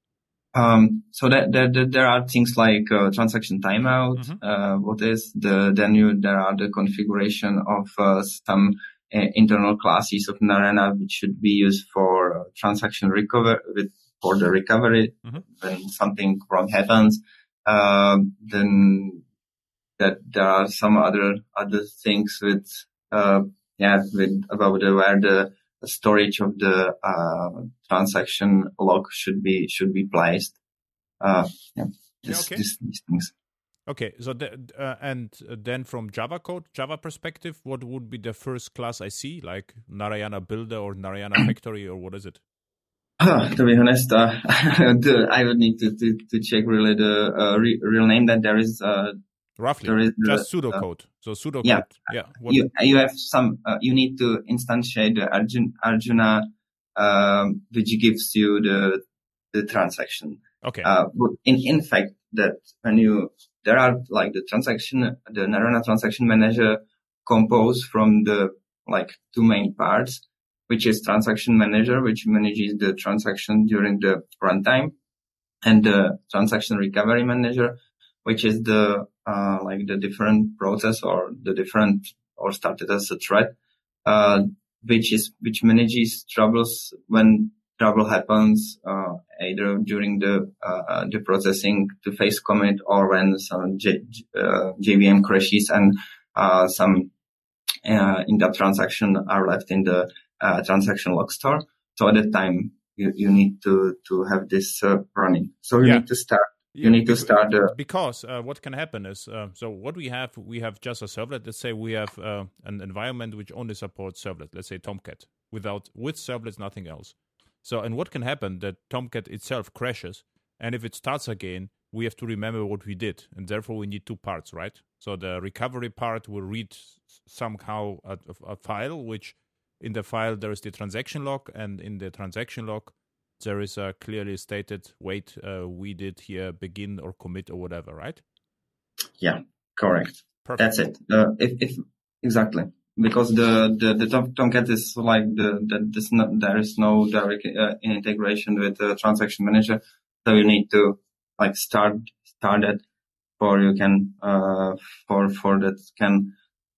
Um, so that, that, there are things like uh, transaction timeout. Mm-hmm. Uh, what is the then you there are the configuration of uh, some uh, internal classes of Narayana which should be used for uh, transaction recovery with for the recovery mm-hmm. when something wrong happens. Um, then that there are some other other things with uh, yeah with about the, where the storage of the uh, transaction log should be should be placed. Uh, yeah, this, okay. this, these things. Okay, so the, uh, and then from Java code, Java perspective, what would be the first class I see, like Narayana Builder or Narayana *clears throat* Factory, or what is it? to be honest, uh, *laughs* I would need to, to, to check really the uh, re- real name that there is. Roughly, there is just the, pseudocode. Uh, so pseudocode. Yeah, yeah. What you you have some. Uh, you need to instantiate the Arjuna, Arjuna um, which gives you the the transaction. Okay. Uh, in in fact, that when you there are like the transaction, the Narayana transaction manager composed from the like two main parts which is transaction manager, which manages the transaction during the runtime and the transaction recovery manager, which is the, uh, like the different process or the different or started as a thread, uh, which is, which manages troubles when trouble happens, uh, either during the, uh, the processing two-phase commit or when some J, uh, JVM crashes and, uh, some, in that transaction are left in the uh, transaction log store. So at that time, you, you need to, to have this uh, running. So you yeah. need to start you need to start uh, because uh, what can happen is uh, so what we have we have just a servlet. Let's say we have uh, an environment which only supports servlet let's say tomcat without with servlets nothing else. So and what can happen that tomcat itself crashes and if it starts again we have to remember what we did and therefore we need two parts right? So the recovery part will read somehow a, a file which in the file there is the transaction log and in the transaction log there is a clearly stated wait uh, we did here begin or commit or whatever right? Yeah correct. Perfect. that's it. Uh, if, if exactly. Because the the, the tomcat is like the, the not, there is no direct uh, integration with the transaction manager. So you need to like start start it for you can uh, for for that can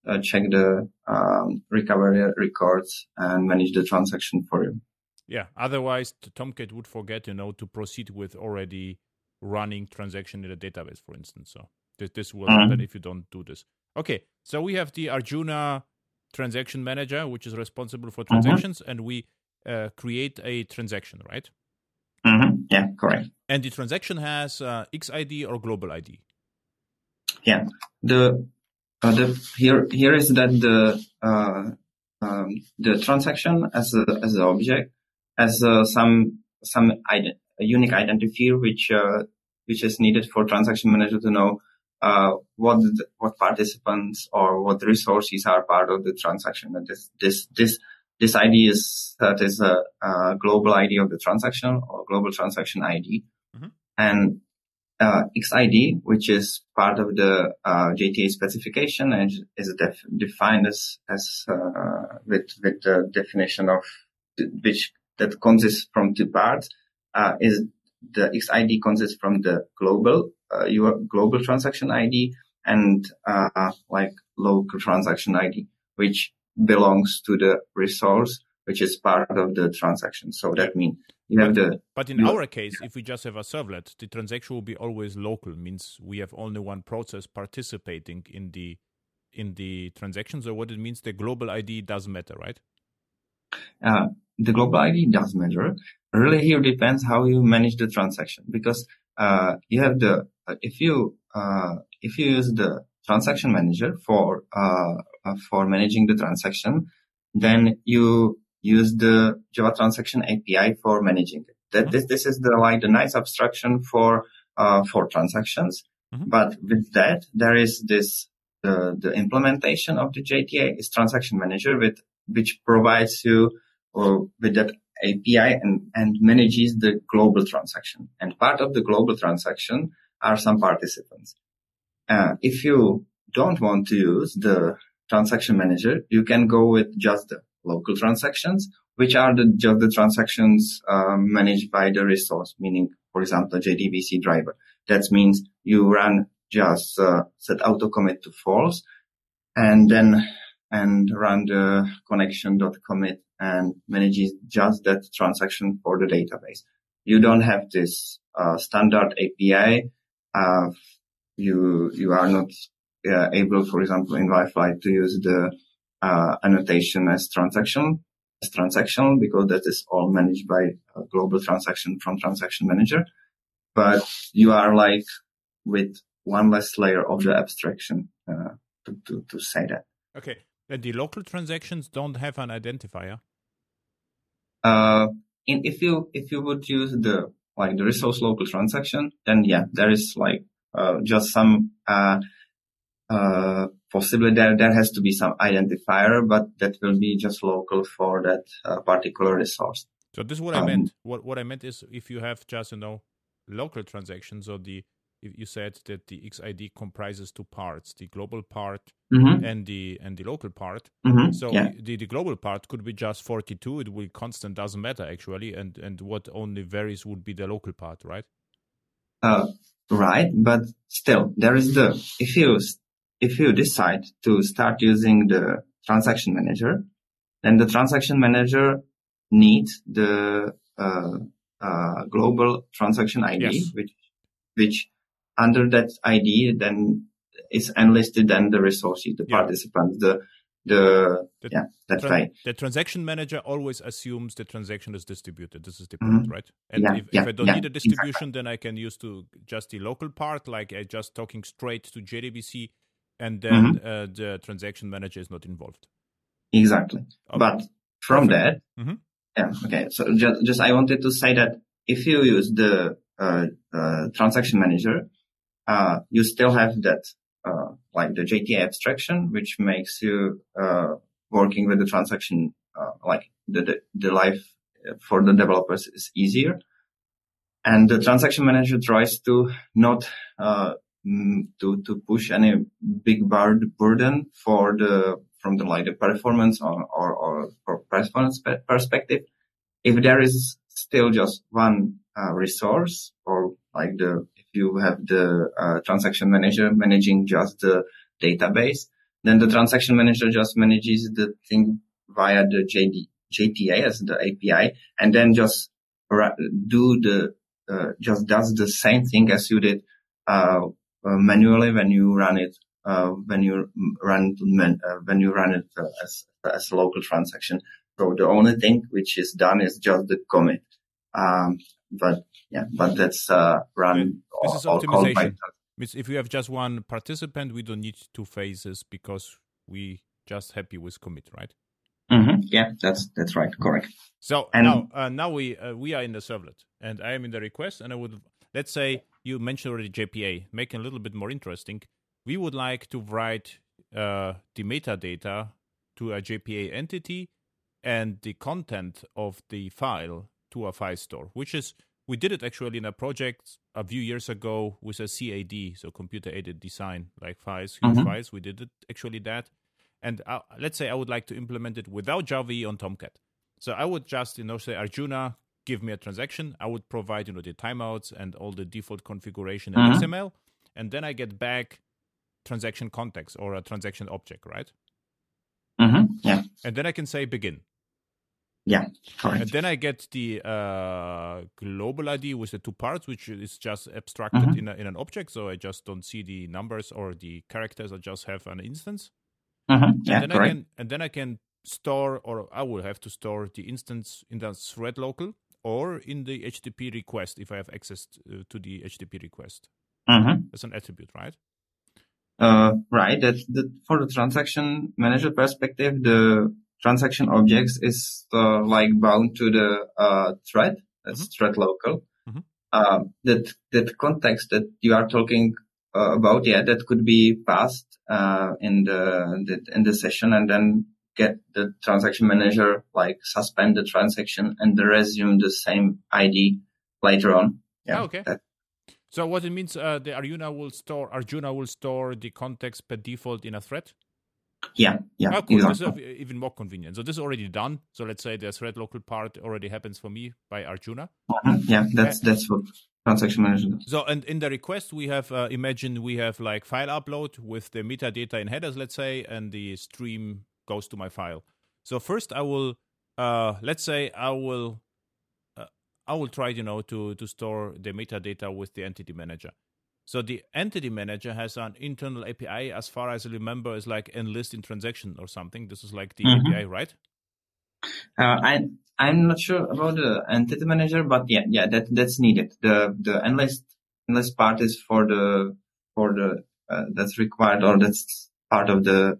uh, check the um, recovery records and manage the transaction for you. Yeah. Otherwise, Tomcat would forget, you know, to proceed with already running transaction in the database, for instance. So this, this will mm-hmm. happen if you don't do this. Okay. So we have the Arjuna transaction manager, which is responsible for mm-hmm. transactions, mm-hmm. and we uh, create a transaction, right? Mm-hmm. Yeah, correct. And the transaction has uh, XID or global ID. Yeah, the uh, the, here, here is that the, uh, um, the transaction as a, as an object has uh, some, some ident- unique identifier which, uh, which is needed for transaction manager to know, uh, what, the, what participants or what resources are part of the transaction. And this, this, this, this ID is, that is a, a global ID of the transaction or global transaction ID. Mm-hmm. And uh, XID, which is part of the uh, JTA specification and is def- defined as, as uh, with with the definition of which that consists from two parts. Uh, is the XID consists from the global your uh, global transaction ID and uh, like local transaction ID, which belongs to the resource, which is part of the transaction. So that means you have the. But in our case, if we just have a servlet, the transaction will be always local. Means we have only one process participating in the in the transaction. So what it means, the global ID doesn't matter, right? Uh, the global ID does matter. Really, here depends how you manage the transaction because uh, you have the uh, if you uh, if you use the transaction manager for uh, uh, for managing the transaction, then you use the Java Transaction API for managing it. That mm-hmm. this this is the like the nice abstraction for uh, for transactions. Mm-hmm. But with that, there is this the the implementation of the JTA is Transaction Manager with which provides you uh, with that API and and manages the global transaction. And part of the global transaction are some participants. uh, if you don't want to use the transaction manager, you can go with just the local transactions, which are the, just the transactions uh, managed by the resource, meaning, for example, JDBC driver. That means you run just uh, set auto commit to false and then and run the connection.commit and manages just that transaction for the database. You don't have this uh, standard API. Uh, you you are not uh, able, for example, in WildFly to use the uh, annotation as transaction as transaction because that is all managed by a global transaction from transaction manager. But you are like with one less layer of the abstraction uh, to, to, to say that. Okay. And the local transactions don't have an identifier. Uh, in, if you if you would use the like the resource local transaction, then yeah, there is like uh, just some uh, uh, possibly there there has to be some identifier, but that will be just local for that uh, particular resource. So this is what um, I meant. What what I meant is if you have just you know local transactions or the you said that the XID comprises two parts: the global part mm-hmm. and the and the local part. Mm-hmm. So yeah. the, the global part could be just 42. It will be constant, doesn't matter actually, and and what only varies would be the local part, right? Uh, right, but still there is the if you if you decide to start using the transaction manager, then the transaction manager needs the uh, uh, global transaction ID, yes. which which under that ID then is enlisted then the resources, the yeah. participants, the the, the yeah that's right. The transaction manager always assumes the transaction is distributed. This is the point, mm-hmm. right? And yeah, if, yeah, if, I don't need a distribution, exactly. then I can use to just the local part, like I just talking straight to JDBC, and then mm-hmm. uh, the transaction manager is not involved. Exactly. Okay. But from Perfect. that, mm-hmm. yeah, okay. So just, just I wanted to say that if you use the uh, uh, transaction manager, uh, you still have that, uh, like the JTA abstraction, which makes you, uh, working with the transaction, uh, like the, the, the life for the developers is easier. And the transaction manager tries to not, uh, mm, to, to push any big burden for the, from the like the performance or, or, or for performance perspective. If there is still just one uh, resource or like the you have the uh, transaction manager managing just the database. Then the transaction manager just manages the thing via the JD, JTA as the API and then just do the, uh, just does the same thing as you did, uh, uh manually when you run it, uh, when you run, uh, when you run it as, as a local transaction. So the only thing which is done is just the commit. Um, but yeah, but that's uh, run. This is optimization. If you have just one participant, we don't need two phases because we just happy with commit, right? Mm-hmm. Yeah, that's that's right, correct. So and now uh, now we uh, we are in the servlet, and I am in the request, and I would let's say you mentioned already JPA, making a little bit more interesting. We would like to write uh, the metadata to a JPA entity and the content of the file to a file store, which is we did it actually in a project a few years ago with a CAD, so computer aided design, like files, huge mm-hmm. files. We did it actually that, and uh, let's say I would like to implement it without Java on Tomcat. So I would just you know say Arjuna, give me a transaction. I would provide you know the timeouts and all the default configuration in mm-hmm. XML, and then I get back transaction context or a transaction object, right? Mm-hmm. Yeah. And then I can say begin. Yeah, correct. And then I get the uh, global ID with the two parts, which is just abstracted mm-hmm. in, a, in an object. So I just don't see the numbers or the characters. I just have an instance. Mm-hmm. Yeah, and then correct. I can and then I can store, or I will have to store the instance in the thread local or in the HTTP request if I have access to, uh, the HTTP request. Mm-hmm. That's an attribute, right? Uh, right. That, that for the transaction manager perspective, the transaction objects is uh, like bound to the uh, thread. That's mm-hmm. thread local. Mm-hmm. Uh, that that context that you are talking uh, about, yeah, that could be passed uh, in the, in the session, and then get the transaction manager like suspend the transaction and resume the same ID later on. Yeah. Oh, okay. That, So what it means, uh, the Arjuna will store Arjuna will store the context per default in a thread. Yeah, yeah. Oh, cool. Exactly. This is even more convenient. So this is already done. So let's say the thread local part already happens for me by Arjuna. Uh-huh. Yeah, that's that's what transaction manager does. So and in the request we have uh, imagine we have like file upload with the metadata in headers, let's say, and the stream goes to my file. So first I will uh, let's say I will uh, I will try you know to to store the metadata with the entity manager. So the entity manager has an internal API, as far as I remember, is like enlist in transaction or something. This is like the mm-hmm. API, right? Uh, I I'm not sure about the entity manager, but yeah, yeah, that that's needed. The the enlist enlist part is for the for the uh, that's required or that's part of the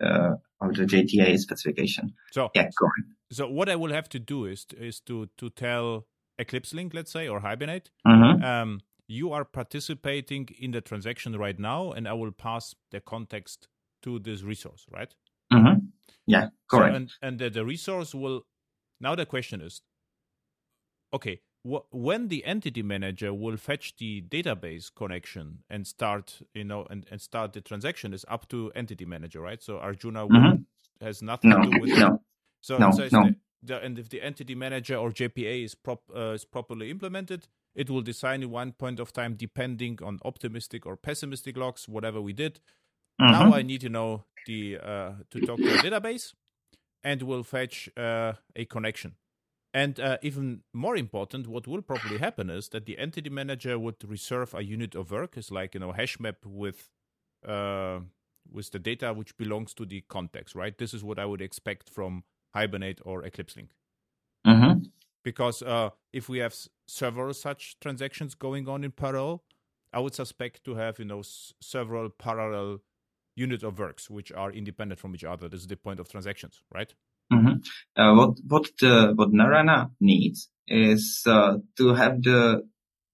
uh, of the JTA specification. So yeah, correct. So what I will have to do is is to to tell Eclipse Link, let's say, or Hibernate, mm-hmm. um, you are participating in the transaction right now, and I will pass the context to this resource, right? Mm-hmm. Yeah, correct. So, and and the, the, resource will. Now the question is, okay, wh- when the entity manager will fetch the database connection and start, you know, and, and start the transaction is up to entity manager, right? So Arjuna mm-hmm. has nothing no, to do with no. So, no, so no. The, the, and if the entity manager or JPA is prop uh, is properly implemented, it will design in one point of time depending on optimistic or pessimistic logs, whatever we did. Mm-hmm. Now I need to know the uh, to talk to a database, and will fetch uh, a connection. And uh, even more important, what will probably happen is that the entity manager would reserve a unit of work, is like you know hash map with uh, with the data which belongs to the context, right? This is what I would expect from Hibernate or Eclipse Link. Mm-hmm because uh, if we have several such transactions going on in parallel, I would suspect to have you know s- several parallel units of works which are independent from each other. This is the point of transactions, right? Mm-hmm. Uh, what what the, what Narayana needs is uh, to have the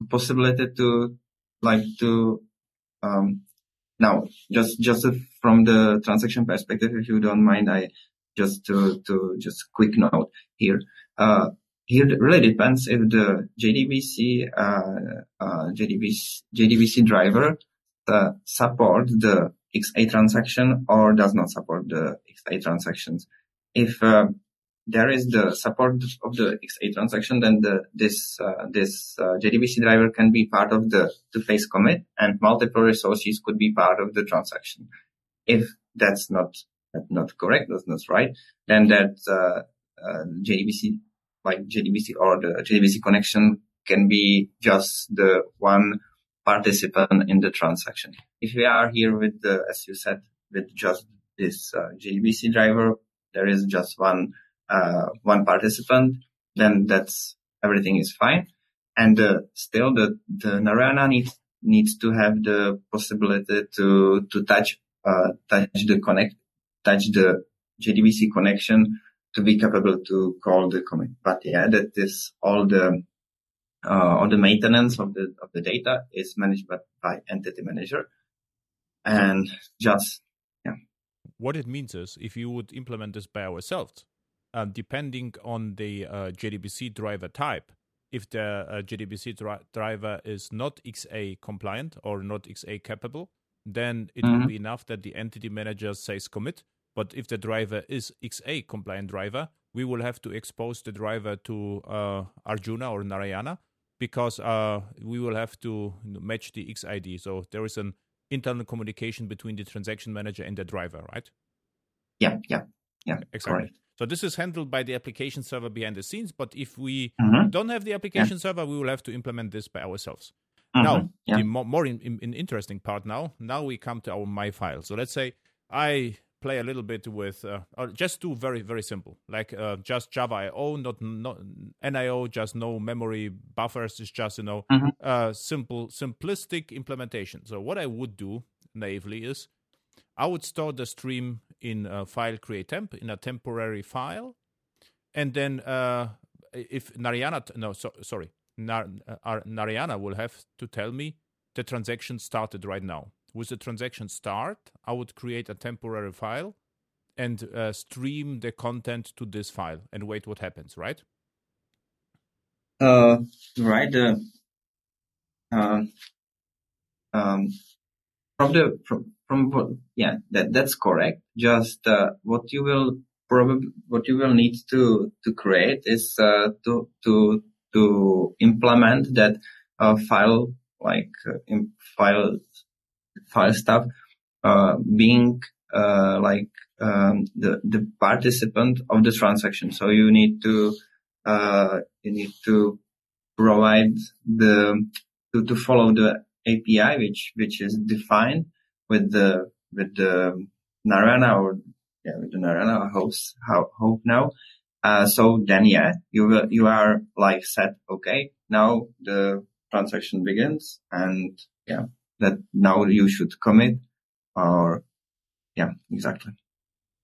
possibility to like to um, now just just from the transaction perspective, if you don't mind, I just to to just quick note here. Uh, it really depends if the JDBC, uh, uh, JDBC, JDBC driver uh, support the XA transaction or does not support the XA transactions. If uh, there is the support of the XA transaction, then the, this uh, this uh, JDBC driver can be part of the two-phase commit, and multiple resources could be part of the transaction. If that's not not correct, that's not right, then that uh, JDBC like JDBC or the JDBC connection can be just the one participant in the transaction. If we are here with the, as you said, with just this uh, JDBC driver, there is just one, uh, one participant, then that's, everything is fine. And uh, still the, the Narayana needs, needs to have the possibility to, to touch, uh, touch the connect, touch the JDBC connection to be capable to call the commit. But yeah, that is all the uh, all the maintenance of the of the data is managed by, by entity manager, and just yeah. What it means is, if you would implement this by ourselves, uh, depending on the uh, JDBC driver type, if the uh, JDBC dri- driver is not XA compliant or not XA capable, then it mm-hmm. will be enough that the entity manager says commit but if the driver is XA compliant driver, we will have to expose the driver to uh, Arjuna or Narayana because uh, we will have to match the XID. So there is an internal communication between the transaction manager and the driver, right? Yeah, yeah, yeah. Exactly. Correct. So this is handled by the application server behind the scenes. But if we mm-hmm. don't have the application yeah. server, we will have to implement this by ourselves. Mm-hmm. Now, yeah. the more, more in, in, in interesting part now, now we come to our my file. So let's say I play a little bit with uh, or just do very very simple. Like uh, just java io not, not nio just no memory buffers it's just you know mm-hmm. uh, simple simplistic implementation. So what i would do naively is i would store the stream in a file create temp in a temporary file and then uh, if narayana no so, sorry Nar, uh, narayana will have to tell me the transaction started right now with the transaction start, I would create a temporary file and uh, stream the content to this file and wait what happens, right? Uh, right. Uh, um, um, from the from, from yeah that that's correct. Just uh, what you will probably what you will need to to create is uh, to to to implement that uh, file like uh, file file stuff uh, being uh, like um, the the participant of the transaction. So you need to uh, you need to provide the to, to follow the API which which is defined with the with the Narayana or yeah with the Narayana host how hope now. Uh, so then yeah you will you are like set okay now the transaction begins and yeah that now you should commit or yeah exactly.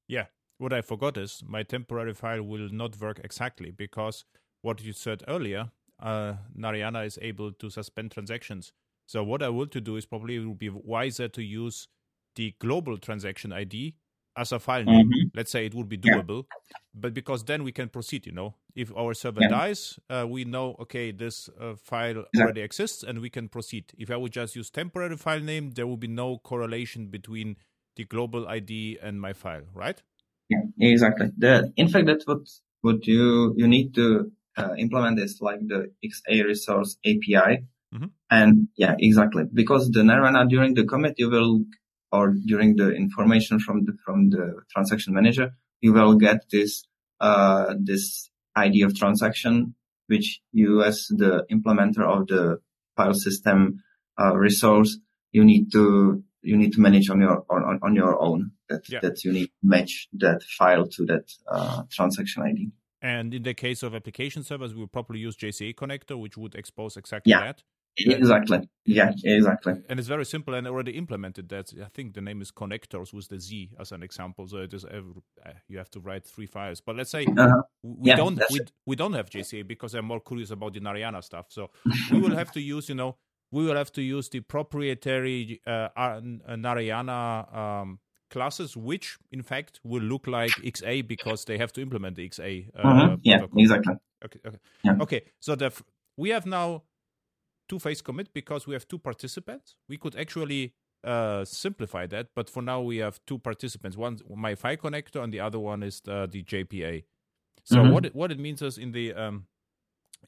Yeah. What i forgot is my temporary file will not work exactly because what you said earlier uh, narayana is able to suspend transactions. So what i want to do is probably it would be wiser to use the global transaction id as a file name. Mm-hmm. let's say it would be doable yeah. but because then we can proceed you know if our server yeah. dies uh, we know okay this uh, file yeah. already exists and we can proceed if i would just use temporary file name there will be no correlation between the global id and my file right yeah exactly the in fact that's what what you you need to uh, implement is like the xa resource api mm-hmm. and yeah exactly because the narayana during the commit you will or during the information from the from the transaction manager, you will get this uh, this ID of transaction, which you as the implementer of the file system uh, resource, you need to you need to manage on your on, on your own. That yeah. that you need to match that file to that uh, transaction ID. And in the case of application servers, we will probably use JCA connector, which would expose exactly yeah. that. Exactly. Yeah, exactly. And it's very simple and already implemented that. I think the name is connectors with the Z as an example. So it is every, uh, you have to write three files. But let's say uh-huh. we yeah, don't we, we don't have JCA because I'm more curious about the Narayana stuff. So we will have to use, you know, we will have to use the proprietary uh, uh Narayana um, classes, which in fact will look like XA because they have to implement the XA. Uh, mm-hmm. Yeah, protocol. exactly. Okay. Okay. Yeah. Okay. So the we have now two phase commit because we have two participants. We could actually uh, simplify that, but for now we have two participants. One my file connector, and the other one is the, the JPA. So mm-hmm. what it, what it means is in the um,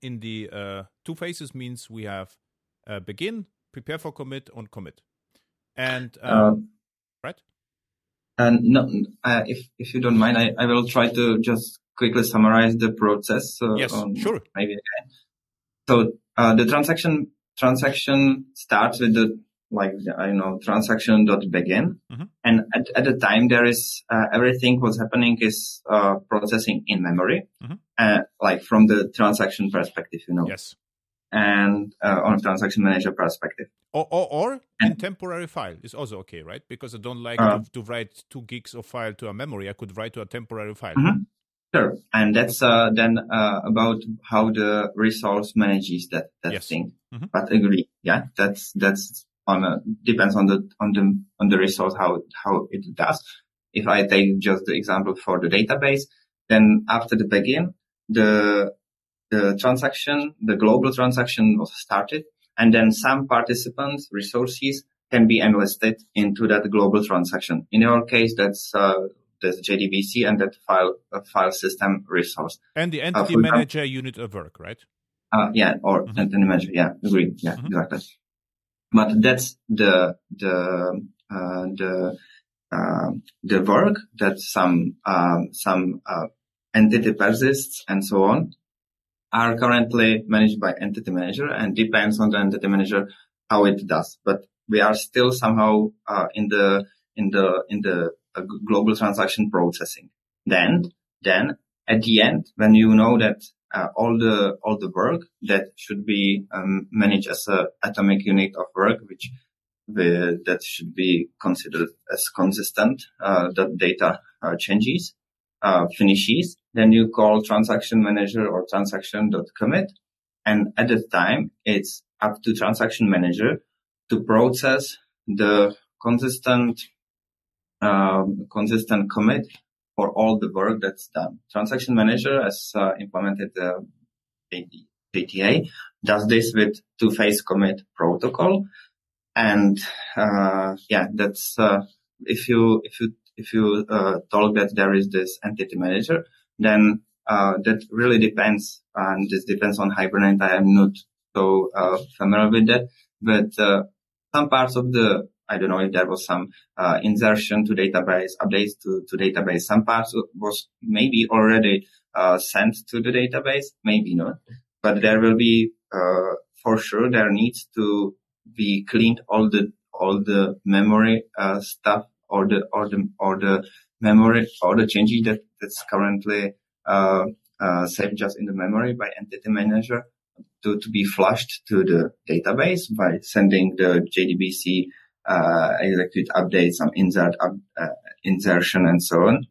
in the uh, two phases means we have uh, begin, prepare for commit, on commit, and um, um, right. And no, uh, if if you don't mind, I, I will try to just quickly summarize the process. yes, sure. Maybe. So uh, the transaction transaction starts with the like I know transaction dot begin, mm-hmm. and at, at the time there is uh, everything what's happening is uh, processing in memory, mm-hmm. Uh, like from the transaction perspective, you know. Yes. And uh, on a transaction manager perspective. Or or, or and, in temporary file is also okay, right? Because I don't like uh, to, to, write two gigs of file to a memory. I could write to a temporary file. Mm-hmm. Sure. And that's uh, then uh, about how the resource manages that, that yes. thing. Mm-hmm. But agree. Yeah. That's, that's on a, depends on the, on the, on the resource, how, how it does. If I take just the example for the database, then after the begin, the, the transaction, the global transaction was started and then some participants resources can be enlisted into that global transaction. In our case, that's, uh, the JDBC and that file uh, file system resource. And the uh, entity uh, manager unit of work, right? Uh, yeah, or mm-hmm. entity manager. Yeah, agree. Yeah, mm-hmm. exactly. But that's the the uh, the uh, the work that some um, some entity persists and so on are currently managed by entity manager and depends on the entity manager how it does. But we are still somehow in the in the in the global transaction processing. Then, then at the end, when you know that uh, all the all the work that should be um, managed as a atomic unit of work, which the, that should be considered as consistent, uh, the data uh, changes, uh, finishes, then you call transaction manager or transaction.commit. And at the time, it's up to transaction manager to process the consistent um, consistent commit for all the work that's done. Transaction Manager has uh, implemented the JTA does this with two-phase commit protocol. And, uh, yeah, that's, uh, if you, if you, if you, uh, told that there is this entity manager, then, uh, that really depends. And this depends on Hibernate. I am not so, uh, familiar with that, but, some parts of the, I don't know if there was some, uh, insertion to database, updates to, to database. Some parts was maybe already, uh, sent to the database, maybe not, but there will be, uh, for sure there needs to be cleaned all the all the memory uh, stuff or the or the or the memory or the changes that that's currently uh, uh, saved just in the memory by entity manager to, to be flushed to the database by sending the JDBC uh, execute updates, some insert uh, insertion and so on.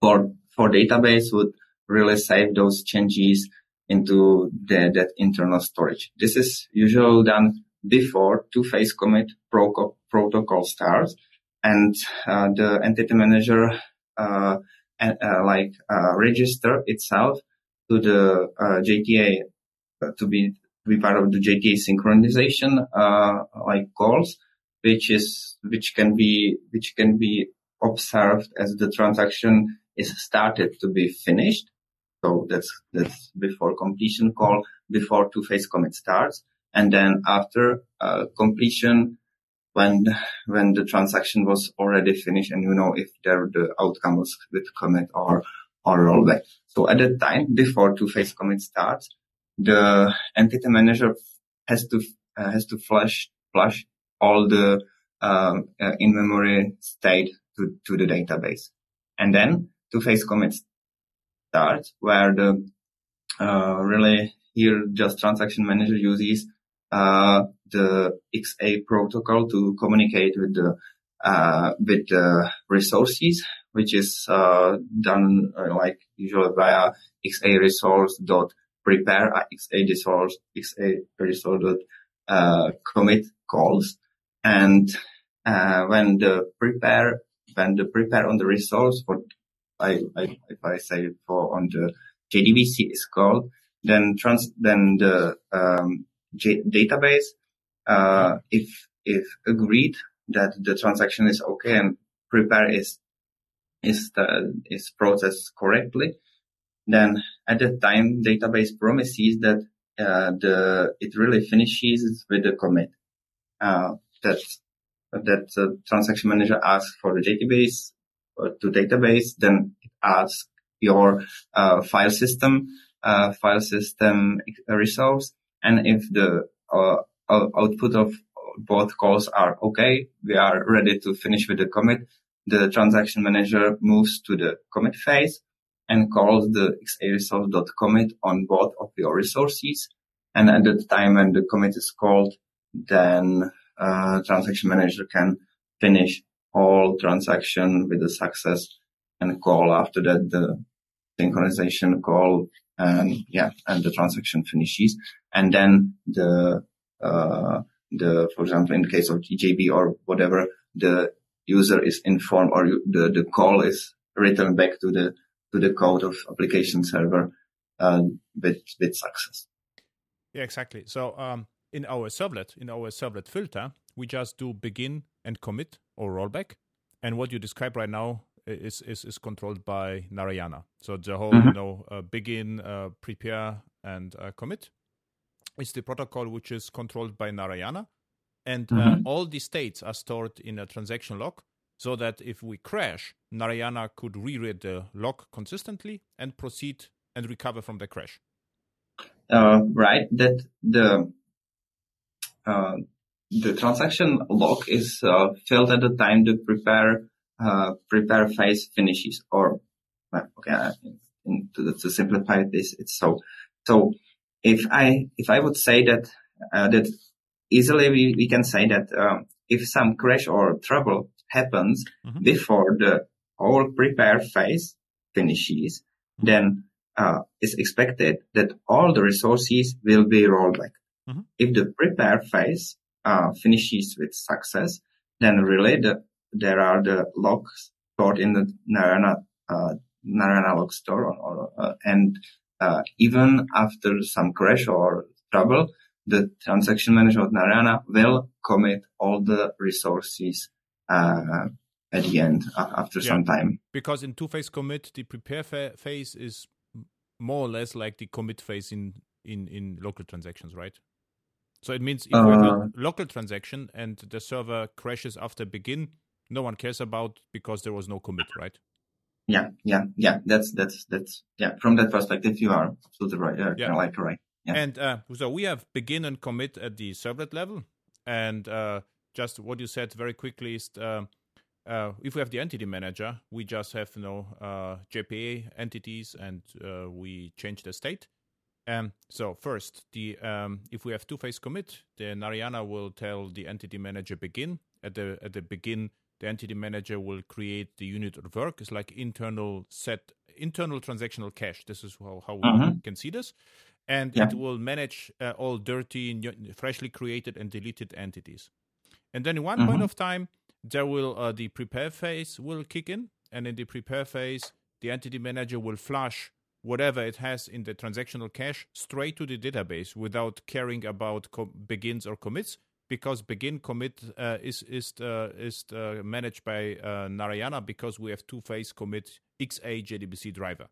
For for database would really save those changes into the, that internal storage. This is usually done before two-phase commit pro- protocol starts and uh, the entity manager uh, uh, like uh, register itself to the uh, JTA uh, to be be part of the JTA synchronization like calls, which is which can be which can be observed as the transaction is started to be finished. So that's that's before completion call, before two-phase commit starts and then after uh, completion, when when the transaction was already finished and you know if there the outcome was with commit or or rollback. So at that time, before two-phase commit starts, the entity manager has to uh, has to flush flush all the um, uh, in-memory state to, to the database, and then two-phase commit starts, where the uh, really here just transaction manager uses uh, the XA protocol to communicate with the uh, with the resources, which is uh, done uh, like usually via XA resource dot prepare uh, XA resource XA resource dot uh, commit calls, and when the prepare when the prepare on the resource, what I, I if I say for on the JDBC is called, then trans then the um, J- database, uh, if if agreed that the transaction is okay and prepare is is the, is processed correctly, then at that time database promises that uh, the it really finishes with the commit. Uh, that that the transaction manager asks for the database uh, to database, then it asks your uh, file system uh, file system resource and if the uh, output of both calls are okay, we are ready to finish with the commit. The transaction manager moves to the commit phase and calls the xaresource.commit on both of your resources. And at the time when the commit is called, then uh, transaction manager can finish all transaction with a success and call after that the synchronization call and yeah, and the transaction finishes. And then the, uh, the, for example, in the case of JB or whatever, the user is informed or the, the call is written back to the, to the code of application server, uh, with, with success. Yeah, exactly. So, um, in our servlet, in our servlet filter, we just do begin and commit or rollback. And what you describe right now is is, is controlled by Narayana. So the whole mm-hmm. you know uh, begin, uh, prepare, and uh, commit is the protocol which is controlled by Narayana, and uh, mm-hmm. all the states are stored in a transaction log. So that if we crash, Narayana could reread the log consistently and proceed and recover from the crash. Uh, right. That the uh, the transaction log is filled at the time the prepare uh, prepare phase finishes or okay in, to, to, simplify this it's so so if i if i would say that uh, that easily we, we can say that um, if some crash or trouble happens mm-hmm. before the whole prepare phase finishes mm-hmm. then uh, it's expected that all the resources will be rolled back mm-hmm. if the prepare phase uh, finishes with success then really the there are the logs stored in the Narayana, uh, Narayana log store, or, or uh, and uh, even after some crash or trouble, the transaction manager of Narayana will commit all the resources uh, at the end uh, after yeah. some time. Because in two-phase commit, the prepare fa- phase is more or less like the commit phase in in in local transactions, right? So it means if uh, we have a uh. local transaction and the server crashes after begin, no one cares about because there was no commit, right? Yeah, yeah, yeah. That's that's that's yeah. From that perspective, you are absolutely right. Yeah, yeah. like right. Yeah. And uh, so we have begin and commit at the servlet level, and uh, just what you said very quickly is uh, uh, if we have the entity manager, we just have you know uh, JPA entities and uh, we change the state. Um, so first, the um, if we have two-phase commit, the Narayana will tell the entity manager begin. At the at the begin, the entity manager will create the unit of work. It's like internal set internal transactional cache. This is how, how mm-hmm. we can see this, and yeah. it will manage uh, all dirty, freshly created and deleted entities. And then in one mm-hmm. point of time, there will uh, the prepare phase will kick in, and in the prepare phase, the entity manager will flush whatever it has in the transactional cache straight to the database without caring about begins or commits because begin commit uh, is is uh, is uh, managed by uh, Narayana because we have two phase commit XA JDBC driver.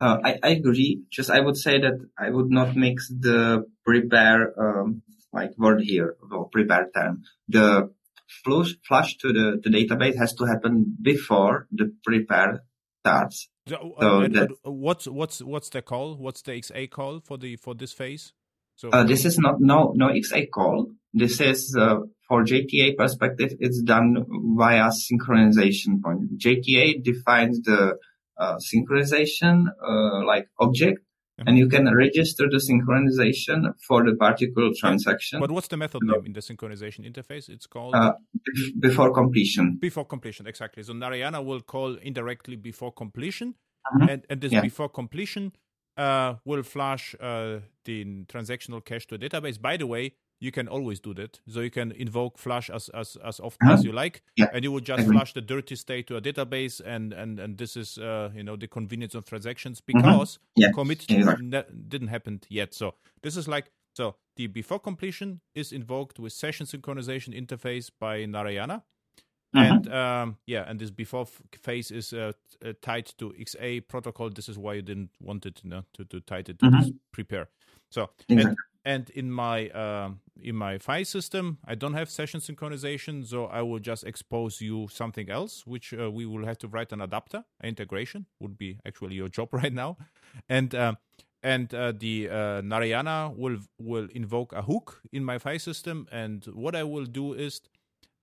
Uh, I, I agree. Just I would say that I would not mix the prepare um, like word here or prepare term. The flush, flush to the, the database has to happen before the prepare starts. So, so uh, what's what's what's the call? What's the XA call for the for this phase? So uh, this is not no no XA call. This is uh, for JTA perspective. It's done via synchronization point. JTA defines the uh, synchronization uh, like object. And you can register the synchronization for the particular transaction. But what's the method name in the synchronization interface? It's called uh, before completion. Before completion, exactly. So Narayana will call indirectly before completion, mm-hmm. and, and this yeah. before completion uh, will flash uh, the transactional cache to a database. By the way, you can always do that. So you can invoke flush as as, as often uh-huh. as you like, yeah. and you would just flush the dirty state to a database, and and and this is uh, you know the convenience of transactions mm-hmm. because mm-hmm. yeah. commit ne- didn't happen yet. So this is like so the before completion is invoked with session synchronization interface by Narayana. Mm-hmm. And um, yeah, and this before phase is uh, uh, tied to XA protocol. This is why you didn't want it you know, to to tie it to mm-hmm. prepare. So exactly. and and in my uh, in my file system i don't have session synchronization so i will just expose you something else which uh, we will have to write an adapter. Integration would be actually your *laughs* job right now. And uh, and uh, the uh, narayana will will invoke a hook in my file system. And what i will do is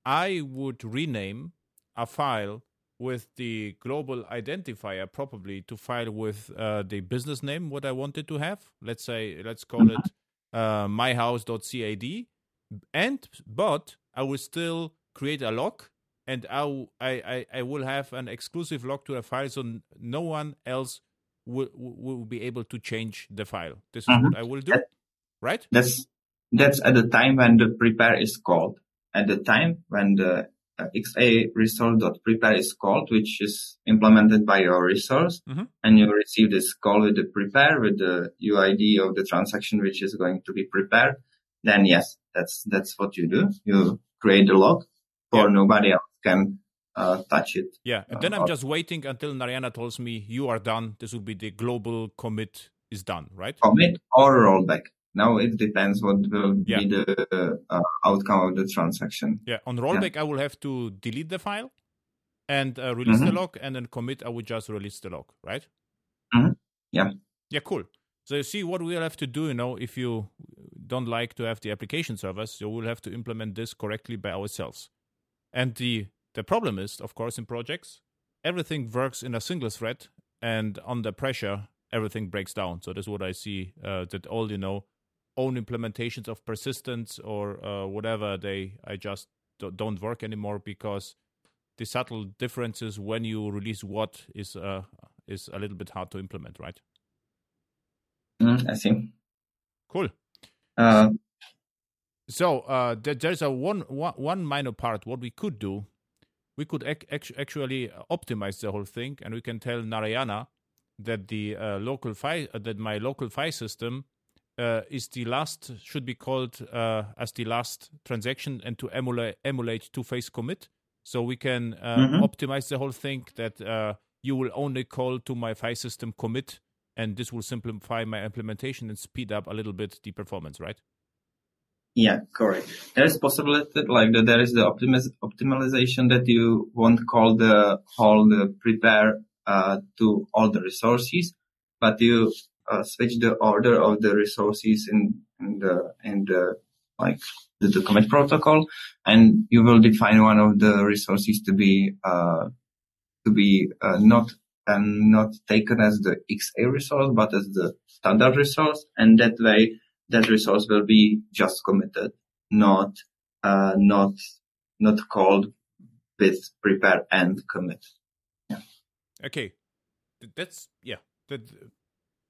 i would rename a file with the global identifier probably to file with uh, the business name what i wanted to have. Let's say let's call it uh, myhouse.cad, and but I will still create a lock, and I, I, I will have an exclusive lock to a file, so no one else will will be able to change the file. This is mm-hmm. what I will do, right? That's that's at the time when the prepare is called. At the time when the XA resource.prepare is called, which is implemented by your resource. Mm-hmm. And you receive this call with the prepare with the UID of the transaction, which is going to be prepared. Then yes, that's, that's what you do. You create the log for yeah. nobody else can uh, touch it. Yeah. And then uh, I'm just waiting until Narayana tells me you are done. This will be the global commit is done, right? Commit or rollback. Now it depends what will yeah. be the uh, outcome of the transaction. Yeah, on rollback, yeah. I will have to delete the file and uh, release mm-hmm. the lock, and then commit, I will just release the lock, right? Mm-hmm. Yeah. Yeah, cool. So you see what we'll have to do, you know, if you don't like to have the application servers, you will have to implement this correctly by ourselves. And the the problem is, of course, in projects, everything works in a single thread, and under pressure, everything breaks down. So that's what I see. Uh, that all you know, own implementations of persistence or uh, whatever they I just don't work anymore because the subtle differences when you release what is uh, is a little bit hard to implement, right? Mm, I see. Cool. Uh, so uh, there's a one, one one minor part. What we could do, we could ac- actually optimize the whole thing, and we can tell Narayana that the uh, local file uh, that my local file system uh, is the last should be called uh, as the last transaction and to emulate emulate two phase commit. So we can uh, mm-hmm. optimize the whole thing that uh, you will only call to my file system commit, and this will simplify my implementation and speed up a little bit the performance, right? Yeah, correct. There is possibility like that there is the optimiz- optimization that you won't call the whole the prepare uh, to all the resources, but you uh, switch the order of the resources in, in the in the like the document protocol, and you will define one of the resources to be uh, to be uh, not and not taken as the XA resource, but as the standard resource, and that way that resource will be just committed, not uh, not not called with prepare and commit. Yeah. Okay, that's yeah. That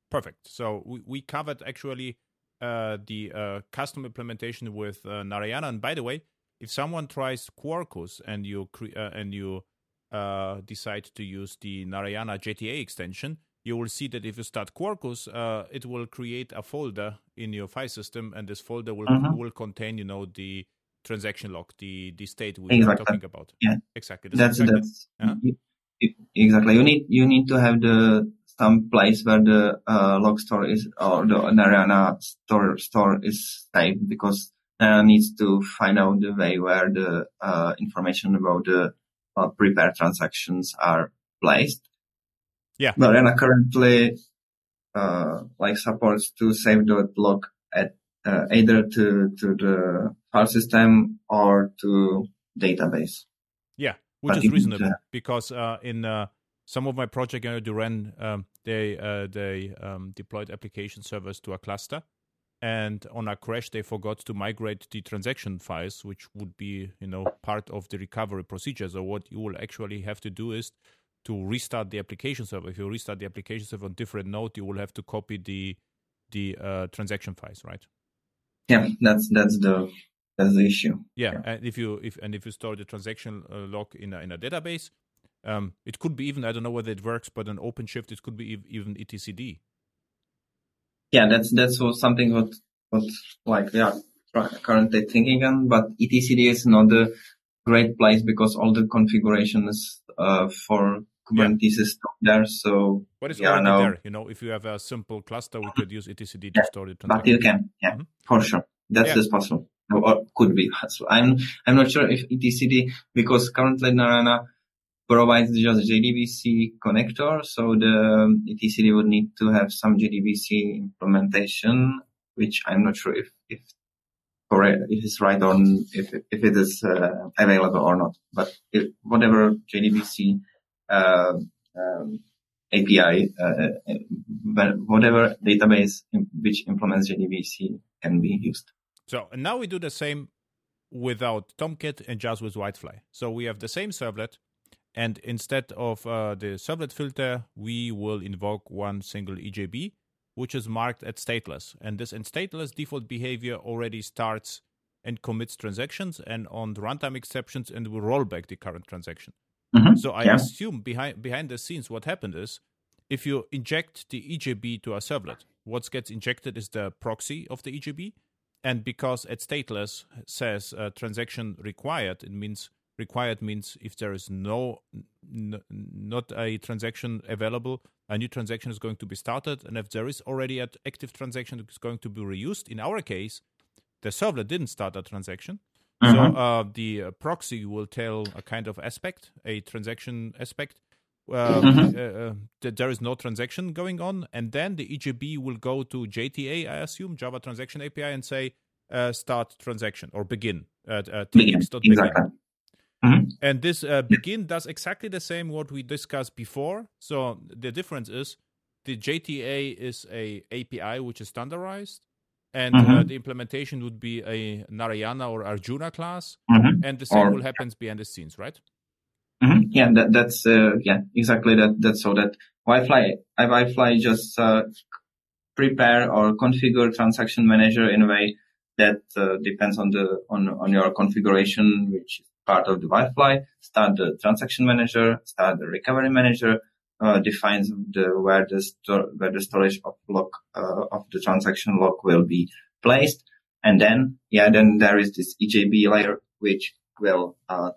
perfect. So we, we covered actually uh, the uh, custom implementation with uh, Narayana. And by the way, if someone tries Quarkus and you cre- uh, and you uh, decide to use the Narayana JTA extension, you will see that if you start Quarkus, uh, it will create a folder in your file system, and this folder will mm-hmm. will contain, you know, the transaction log, the the state we exactly. are talking about. Yeah, exactly. That's exactly, that's yeah. exactly. You need you need to have the some place where the uh, log store is or the Narayana store store is saved because Narayana needs to find out the way where the uh, information about the uh, prepared transactions are placed. Yeah. Narayana currently uh, like supports to save the log at uh, either to to the file system or to database. Yeah, which but is reasonable because uh, in some of my project you know, to um, they uh, they um, deployed application servers to a cluster. And on a crash they forgot to migrate the transaction files which would be you know part of the recovery procedure. So what you will actually have to do is to restart the application server. If you restart the application server on different node you will have to copy the the uh, transaction files right? Yeah that's that's the that's the issue. Yeah, yeah. and if you if and if you store the transaction uh, log in a, in a database um, it could be even I don't know whether it works, but an OpenShift it could be even etcd. Yeah, that's that's something what what like they are currently thinking on, but etcd is not a great place because all the configurations uh, for Kubernetes yeah. is there. So but it's yeah, already no. there. You know, if you have a simple cluster, we could use etcd to store it. But you can, yeah, mm-hmm. for sure. That's yeah. possible, or could be. So I'm I'm not sure if etcd because currently Narayana provides just JDBC connector. So the etcd would need to have some JDBC implementation, which I'm not sure if, if correct, if it's right or if, if it is uh, available or not. But if, whatever JDBC, uh, um, API, uh, uh whatever database which implements JDBC can be used. So and now we do the same without Tomcat and just with WildFly. So we have the same servlet and instead of uh, the servlet filter, we will invoke one single EJB, which is marked at stateless. And this in stateless default behavior already starts and commits transactions and on the runtime exceptions and will roll back the current transaction. Mm-hmm. So I yeah. assume behind behind the scenes what happened is if you inject the EJB to a servlet, what gets injected is the proxy of the EJB. And because at stateless says uh, transaction required, it means required means if there is no n- not a transaction available a new transaction is going to be started and if there is already an active transaction it's going to be reused in our case the servlet didn't start a transaction mm-hmm. so uh, the uh, proxy will tell a kind of aspect a transaction aspect uh, mm-hmm. Uh, uh, that there is no transaction going on and then the ejb will go to jta i assume java transaction api and say uh, start transaction or begin at uh, begin. Exactly. Mm-hmm. And this uh, begin does exactly the same what we discussed before. So the difference is the JTA is a API which is standardized, and uh, mm-hmm. uh, the implementation would be a Narayana or Arjuna class, mm-hmm. and the same or, will happen behind the scenes, right? Mm-hmm. Yeah, that, that's uh, yeah exactly that. That's so that WildFly WildFly just uh, prepare or configure transaction manager in a way that uh, depends on the on on your configuration, which part of the WildFly, start the transaction manager, start the recovery manager, uh, defines the where the sto- where the storage of lock uh, of the transaction lock will be placed, and then yeah, then there is this EJB layer which will uh,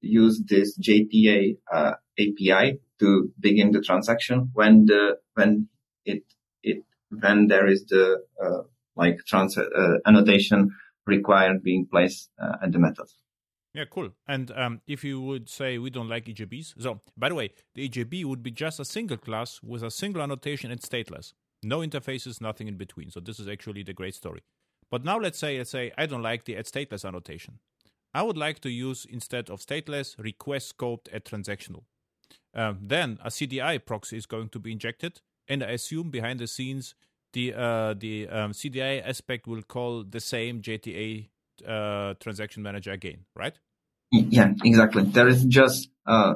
use this JTA uh, API to begin the transaction when the when it it when there is the uh, like trans uh, annotation required being placed at the method. Yeah, cool. And um, if you would say we don't like EJBs, so by the way, the EJB would be just a single class with a single annotation and stateless, no interfaces, nothing in between. So this is actually the great story. But now let's say let's say I don't like the at stateless annotation. I would like to use instead of stateless request scoped at transactional. Um, then a CDI proxy is going to be injected, and I assume behind the scenes the uh, the um, CDI aspect will call the same JTA uh, transaction manager again, right? Yeah, exactly. There is just, uh,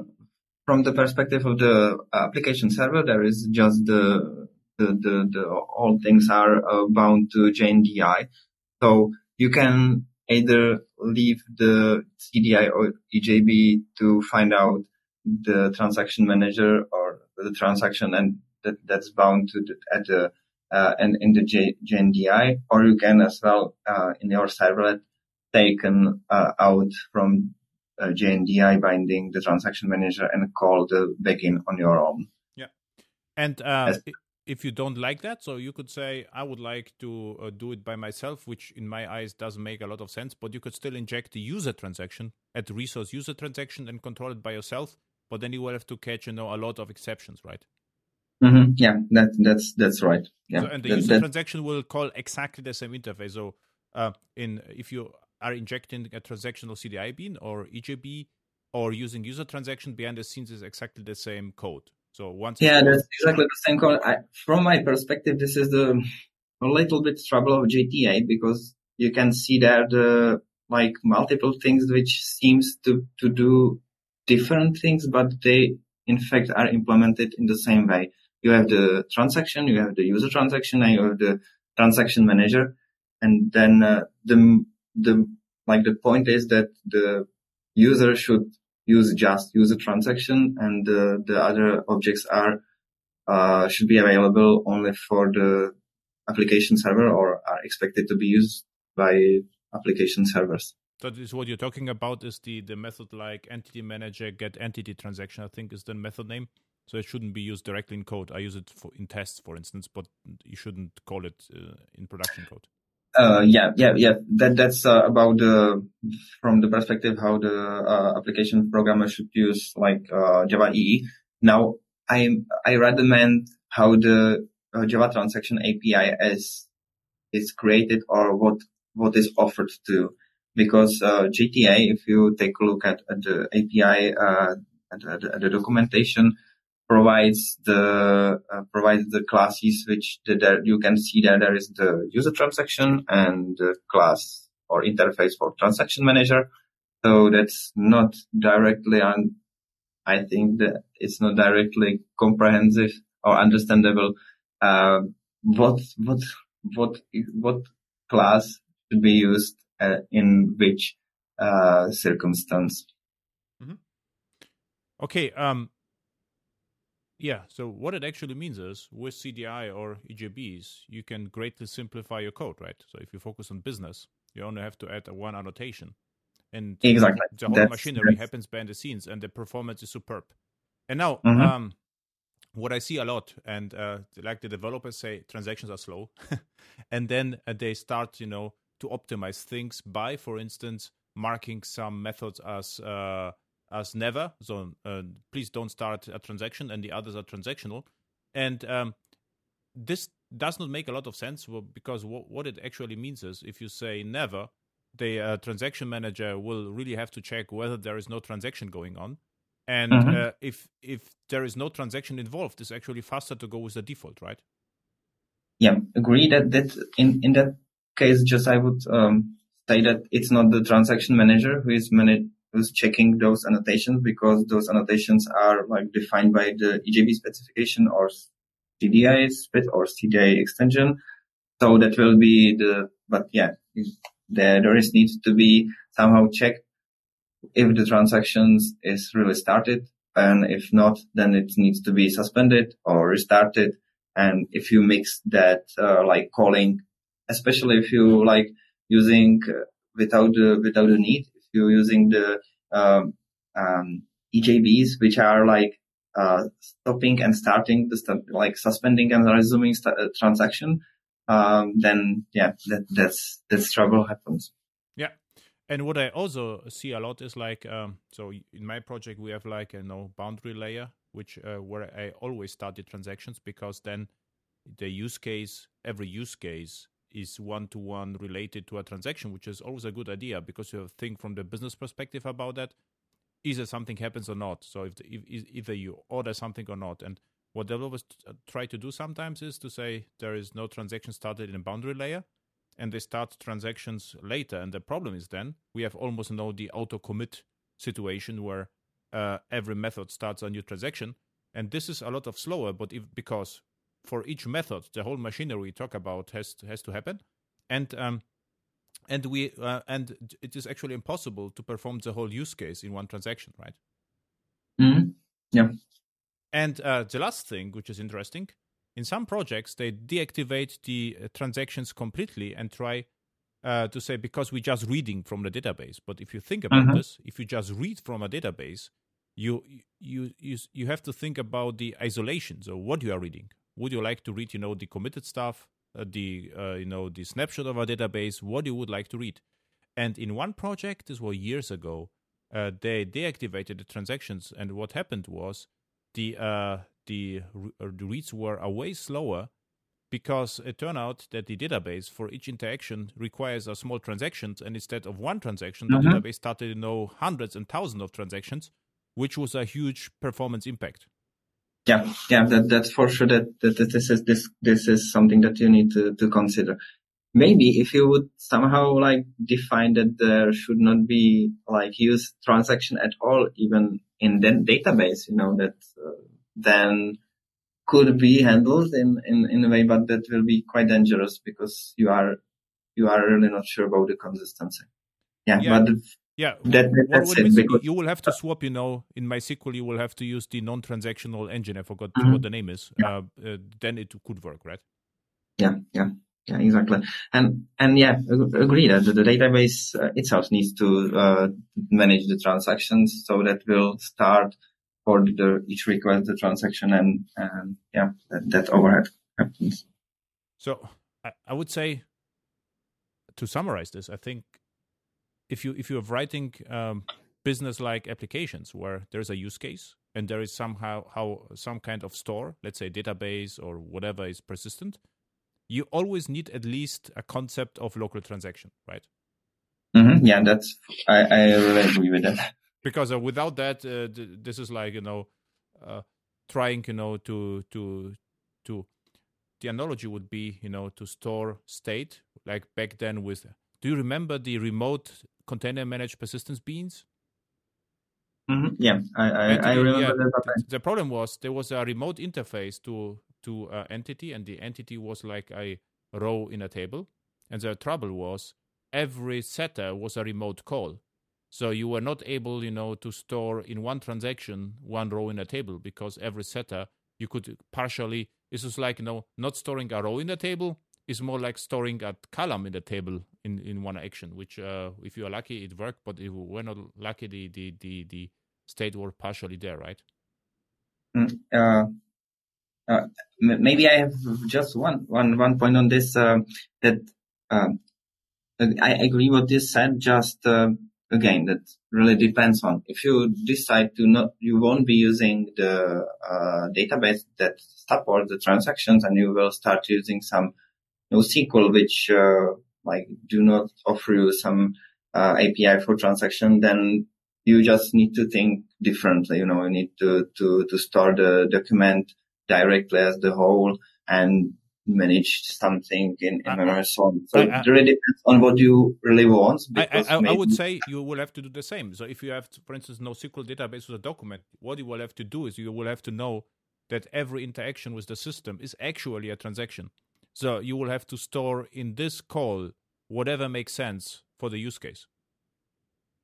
from the perspective of the application server, there is just the, the, the, the all things are uh, bound to JNDI. So you can either leave the CDI or EJB to find out the transaction manager or the transaction and that, that's bound to the, at the, uh, and in the J, JNDI, or you can as well, uh, in your servlet, taken uh, out from uh, JNDI binding the transaction manager and call the begin on your own. Yeah. And uh, if you don't like that, so you could say, I would like to uh, do it by myself, which in my eyes doesn't make a lot of sense, but you could still inject the user transaction at the resource user transaction and control it by yourself. But then you will have to catch, you know, a lot of exceptions, right? Mm-hmm. Yeah, that, that's that's right. Yeah, so, and the that, user that... transaction will call exactly the same interface. So, uh, in if you are injecting a transactional CDI bean or EJB or using user transaction behind the scenes is exactly the same code. So once yeah, that's exactly the same code. I, from my perspective, this is the a little bit trouble of JTA because you can see there the like multiple things which seems to to do different things, but they in fact are implemented in the same way. You have the transaction, you have the user transaction, and you have the transaction manager, and then uh, the the like the point is that the user should use just user transaction and the, the other objects are uh, should be available only for the application server or are expected to be used by application servers. That is what you're talking about is the, the method like entity manager get entity transaction, I think is the method name. So it shouldn't be used directly in code. I use it for in tests, for instance, but you shouldn't call it uh, in production code. Uh, yeah, yeah, yeah. That that's uh, about the from the perspective how the uh, application programmer should use like uh, Java EE. Now, I I recommend how the uh, Java transaction API is is created or what what is offered to because uh, JTA, if you take a look at, at the API at, at the documentation, provides the uh, provides the classes which the, there you can see that there is the user transaction and the class or interface for transaction manager. So that's not directly. I think that it's not directly comprehensive or understandable. Uh, what what what what class should be used uh, in which uh, circumstance? Mm-hmm. Okay. Um yeah, so what it actually means is with CDI or EJBs, you can greatly simplify your code, right? So if you focus on business, you only have to add a one annotation. And exactly. the whole that's, machinery that's... happens behind the scenes and the performance is superb. And now, mm-hmm. um, what I see a lot, and uh, like the developers say, transactions are slow. *laughs* and then uh, they start, you know, to optimize things by, for instance, marking some methods as uh, as never. So uh, please don't start a transaction, and the others are transactional. And um, this does not make a lot of sense because what it actually means is if you say never, the uh, transaction manager will really have to check whether there is no transaction going on. And mm-hmm. uh, if if there is no transaction involved, it's actually faster to go with the default, right? Yeah, agree that that in in that case, just I would um, say that it's not the transaction manager who is manage who's checking those annotations because those annotations are like defined by the EJB specification or CDI split or CDI extension. So that will be the, but yeah, there, there is needs to be somehow checked if the transactions is really started And if not, then it needs to be suspended or restarted. And if you mix that, uh, like calling, especially if you like using uh, without the, without the need, you're using the, um, um, EJBs, which are like, uh, stopping and starting the, st- like suspending and resuming st- uh, transaction, um, then yeah, that, that's, that's trouble happens. Yeah. And what I also see a lot is like, um, so in my project, we have like a no boundary layer, which uh, where I always start the transactions because then the use case, every use case is one to one related to a transaction, which is always a good idea because you think from the business perspective about that. Either something happens or not. So if, the, if either you order something or not, and what developers uh, try to do sometimes is to say there is no transaction started in a boundary layer, and they start transactions later. And the problem is then we have almost no the auto commit situation where uh, every method starts a new transaction. And this is a lot of slower, but if because for each method, the whole machinery we talk about has to, has to happen, and um, and we uh, and it is actually impossible to perform the whole use case in one transaction, right? Mm-hmm. Yeah. And uh, the last thing, which is interesting, in some projects they deactivate the uh, transactions completely and try uh, to say because we're just reading from the database. But if you think about mm-hmm. this, if you just read from a database, you you you you have to think about the isolation. So what you are reading. Would you like to read, you know, the committed stuff, uh, the uh, you know the snapshot of our database? What you would like to read? And in one project, this was years ago, uh, they deactivated the transactions, and what happened was the uh, the, uh, the reads were a way slower because it turned out that the database for each interaction requires a small transaction, and instead of one transaction the mm-hmm. database started to know hundreds and thousands of transactions which was a huge performance impact yeah yeah that, that's for sure that, that, that this is this this is something that you need to, to consider maybe if you would somehow like define that there should not be like use transaction at all even in the database you know that uh, then could be handled in, in, in a way, but that will be quite dangerous because you are, you are really not sure about the consistency. Yeah. yeah. But yeah, that, that's it. Because, you will have to swap, you know, in MySQL, you will have to use the non-transactional engine. I forgot mm-hmm. what the name is. Yeah. Uh, uh, then it could work, right? Yeah, yeah, yeah, exactly. And and yeah, agree that the, database uh, itself needs to uh, manage the transactions, so that will start for the, each request the transaction and, and yeah, that, that overhead happens. So I, I would say to summarize this, I think if you if you're writing um, business like applications where there's a use case and there is somehow how some kind of store, let's say database or whatever is persistent, you always need at least a concept of local transaction, right? Mm-hmm. Yeah, that's I, I really agree with that because uh, without that, uh, th- this is like you know, uh, trying you know to to to. The analogy would be you know to store state like back then with. Do you remember the remote container managed persistence beans? Mm-hmm. Yeah, I I, I remember yeah, that. The problem was there was a remote interface to to uh, entity, and the entity was like a row in a table. And the trouble was every setter was a remote call. So you were not able, you know, to store in one transaction one row in a table because every setter you could partially. This is like you know not storing a row in a table. It's more like storing a column in the table in, in one action. Which, uh, if you are lucky, it worked. But if we're not lucky, the the the, the state were partially there, right? Mm, uh, uh, maybe I have just one one one point on this uh, that um, I agree what this said. Just uh, again, that really depends on if you decide to not, you won't be using the uh, database that supports the transactions and you will start using some NoSQL, which uh, like do not offer you some uh, API for transaction, then you just need to think differently. You know, you need to, to, to store the document directly as the whole and manage something in, in memory So it really depends on what you really want. I, I, I, would say you will have to do the same. So if you have, for instance, NoSQL database with a document, what you will have to do is you will have to know that every interaction with the system is actually a transaction. So you will have to store in this call whatever makes sense for the use case.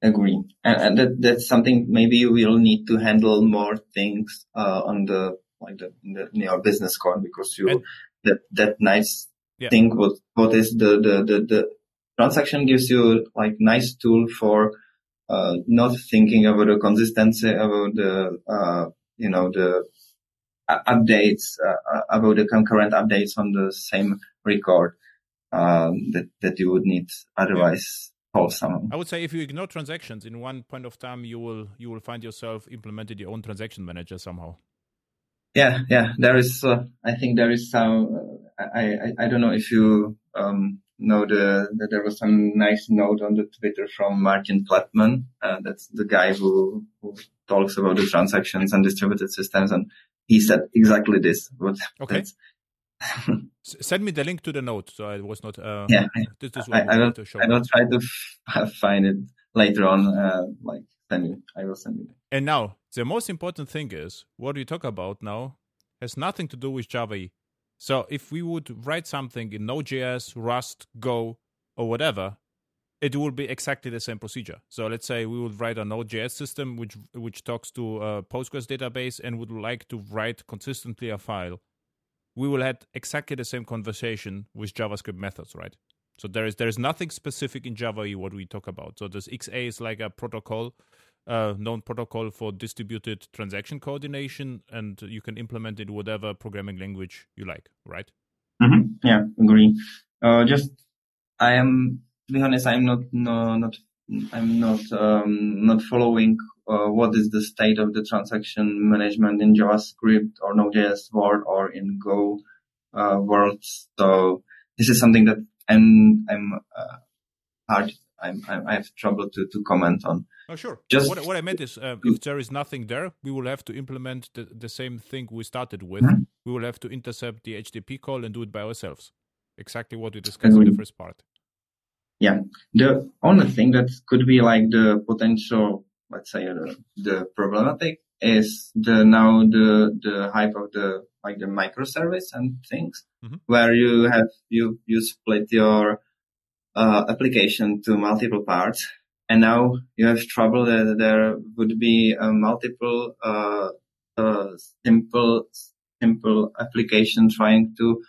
agree. And, and that, that's something maybe we'll need to handle more things, uh, on the, like the, the in your business code because you, and, that, that nice yeah. thing, what, what is the, the, the, the transaction gives you like nice tool for, uh, not thinking about the consistency, about the, uh, you know, the updates, uh, about the concurrent updates on the same record, um, that, that you would need otherwise. Yeah I would say if you ignore transactions in one point of time, you will you will find yourself implemented your own transaction manager somehow. Yeah, yeah. There is, uh, I think there is some. Uh, I, I I don't know if you um, know the that there was some nice note on the Twitter from Martin Kleppmann. Uh, that's the guy who who talks about the transactions and distributed systems, and he said exactly this. But okay. Send me the link to the note, so I was not. Uh, yeah, this is what I, I show I will try to f- find it later on. Uh, like send you, I will send you. And now the most important thing is what we talk about now has nothing to do with Java. So if we would write something in Node.js, Rust, Go, or whatever, it will be exactly the same procedure. So let's say we would write a Node.js system which which talks to a Postgres database and would like to write consistently a file we will have exactly the same conversation with JavaScript methods, right? So there is there is nothing specific in Java what we talk about. So this XA is like a protocol, uh, known protocol for distributed transaction coordination, and you can implement it whatever programming language you like, right? Mm-hmm. Yeah, agree. Uh, just I am to be honest, I'm not no not I'm not um, not following uh, what is the state of the transaction management in JavaScript or Node.js world or in Go uh, world. So this is something that I'm I'm uh, hard. I'm, I'm, i have trouble to, to comment on. Oh, sure. Just what, what I meant is, uh, if there is nothing there, we will have to implement the, the same thing we started with. Mm-hmm. We will have to intercept the HTTP call and do it by ourselves. Exactly what we discussed in the first part. Yeah. The only thing that could be like the potential, let's say, the, the problematic is the now the the hype of the like the microservice and things mm-hmm. where you have you you split your uh, application to multiple parts and now you have trouble that there would be a multiple uh, uh, simple simple application trying to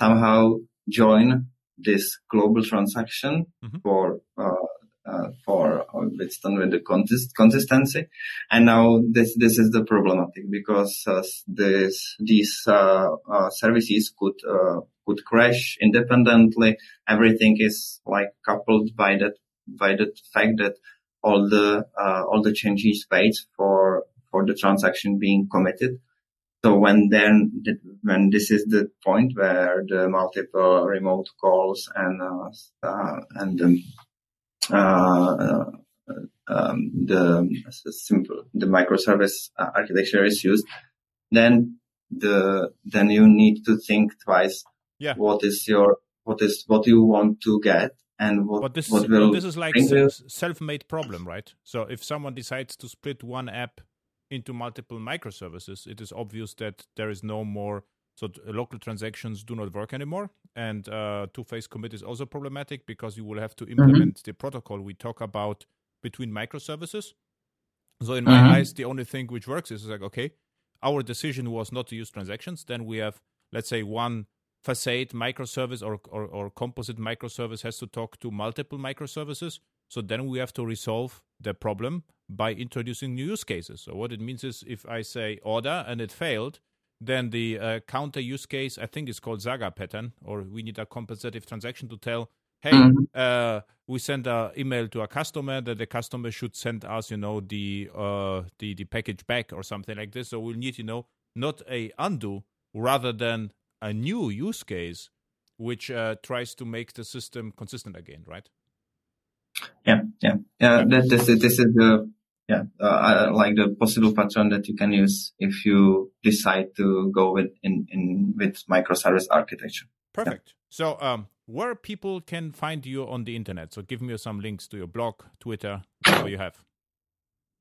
somehow join this global transaction mm-hmm. for uh, uh, for it's done with the consist- consistency, and now this this is the problematic because uh, this these uh, uh, services could uh, could crash independently. Everything is like coupled by that by the fact that all the all the changes paid for for the transaction being committed so when then, when this is the point where the multiple remote calls and, uh, uh, and, um, uh, um, the simple, the microservice architecture is used, then the, then you need to think twice. Yeah. What is your, what is, what you want to get and what, but this, what will this is like a self-made problem, right? So if someone decides to split one app into multiple microservices, it is obvious that there is no more. So local transactions do not work anymore, and uh, two-phase commit is also problematic because you will have to mm-hmm. implement mm-hmm. the protocol we talk about between microservices. So in my mm-hmm. eyes, the only thing which works is like okay, our decision was not to use transactions. Then we have let's say one facade microservice or, or, or composite microservice has to talk to multiple microservices. So then we have to resolve the problem by introducing new use cases. So what it means is if I say order and it failed, then the uh, counter use case, I think is called Saga pattern, or we need a compensative transaction to tell, hey, mm-hmm. uh, we send an email to a customer that the customer should send us, you know, the uh, the the package back or something like this. So we'll need, you know, not a undo rather than a new use case, which uh, tries to make the system consistent again, right? Yeah, yeah, yeah. That, this, this is the yeah, uh, like the possible pattern that you can use if you decide to go with in, in with microservice architecture. Perfect. Yeah. So, um, where people can find you on the internet? So, give me some links to your blog, Twitter, whatever you have.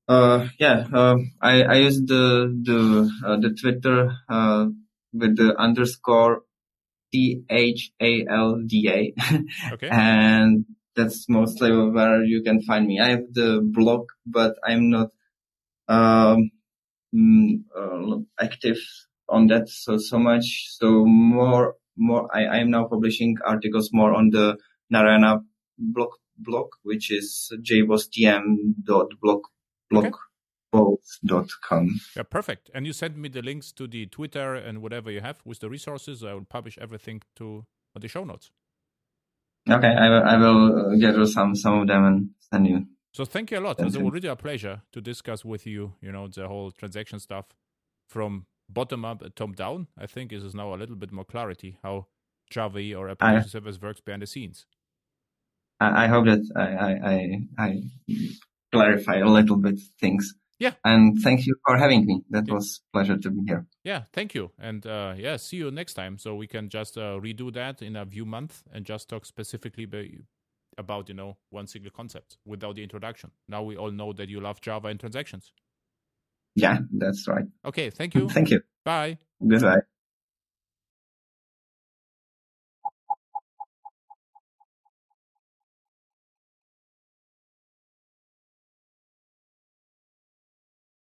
Uh, yeah, uh, I I use the the uh, the Twitter uh, with the underscore T H A L D A. Okay. *laughs* and that's mostly where you can find me. I have the blog, but I'm not um, mm, uh, active on that so so much. So more more I am now publishing articles more on the Narayana blog blog, which is jbostm.blog blog. Okay. Com. Yeah, perfect. And you send me the links to the Twitter and whatever you have with the resources. I will publish everything to the show notes. Okay, I will, I will uh, gather some some of them and send you. So thank you a lot. It was really a pleasure to discuss with you. You know the whole transaction stuff from bottom up, uh, top down. I think this is now a little bit more clarity how Java or application I, service works behind the scenes. I, I hope that I, I, I clarify a little bit things. Yeah. And thank you for having me. That yeah. was pleasure to be here. Yeah, thank you. And uh, yeah, see you next time. So we can just uh, redo that in a few months and just talk specifically about, you know, one single concept without the introduction. Now we all know that you love Java and transactions. Yeah, that's right. Okay, thank you. *laughs* Thank you. Bye. Goodbye.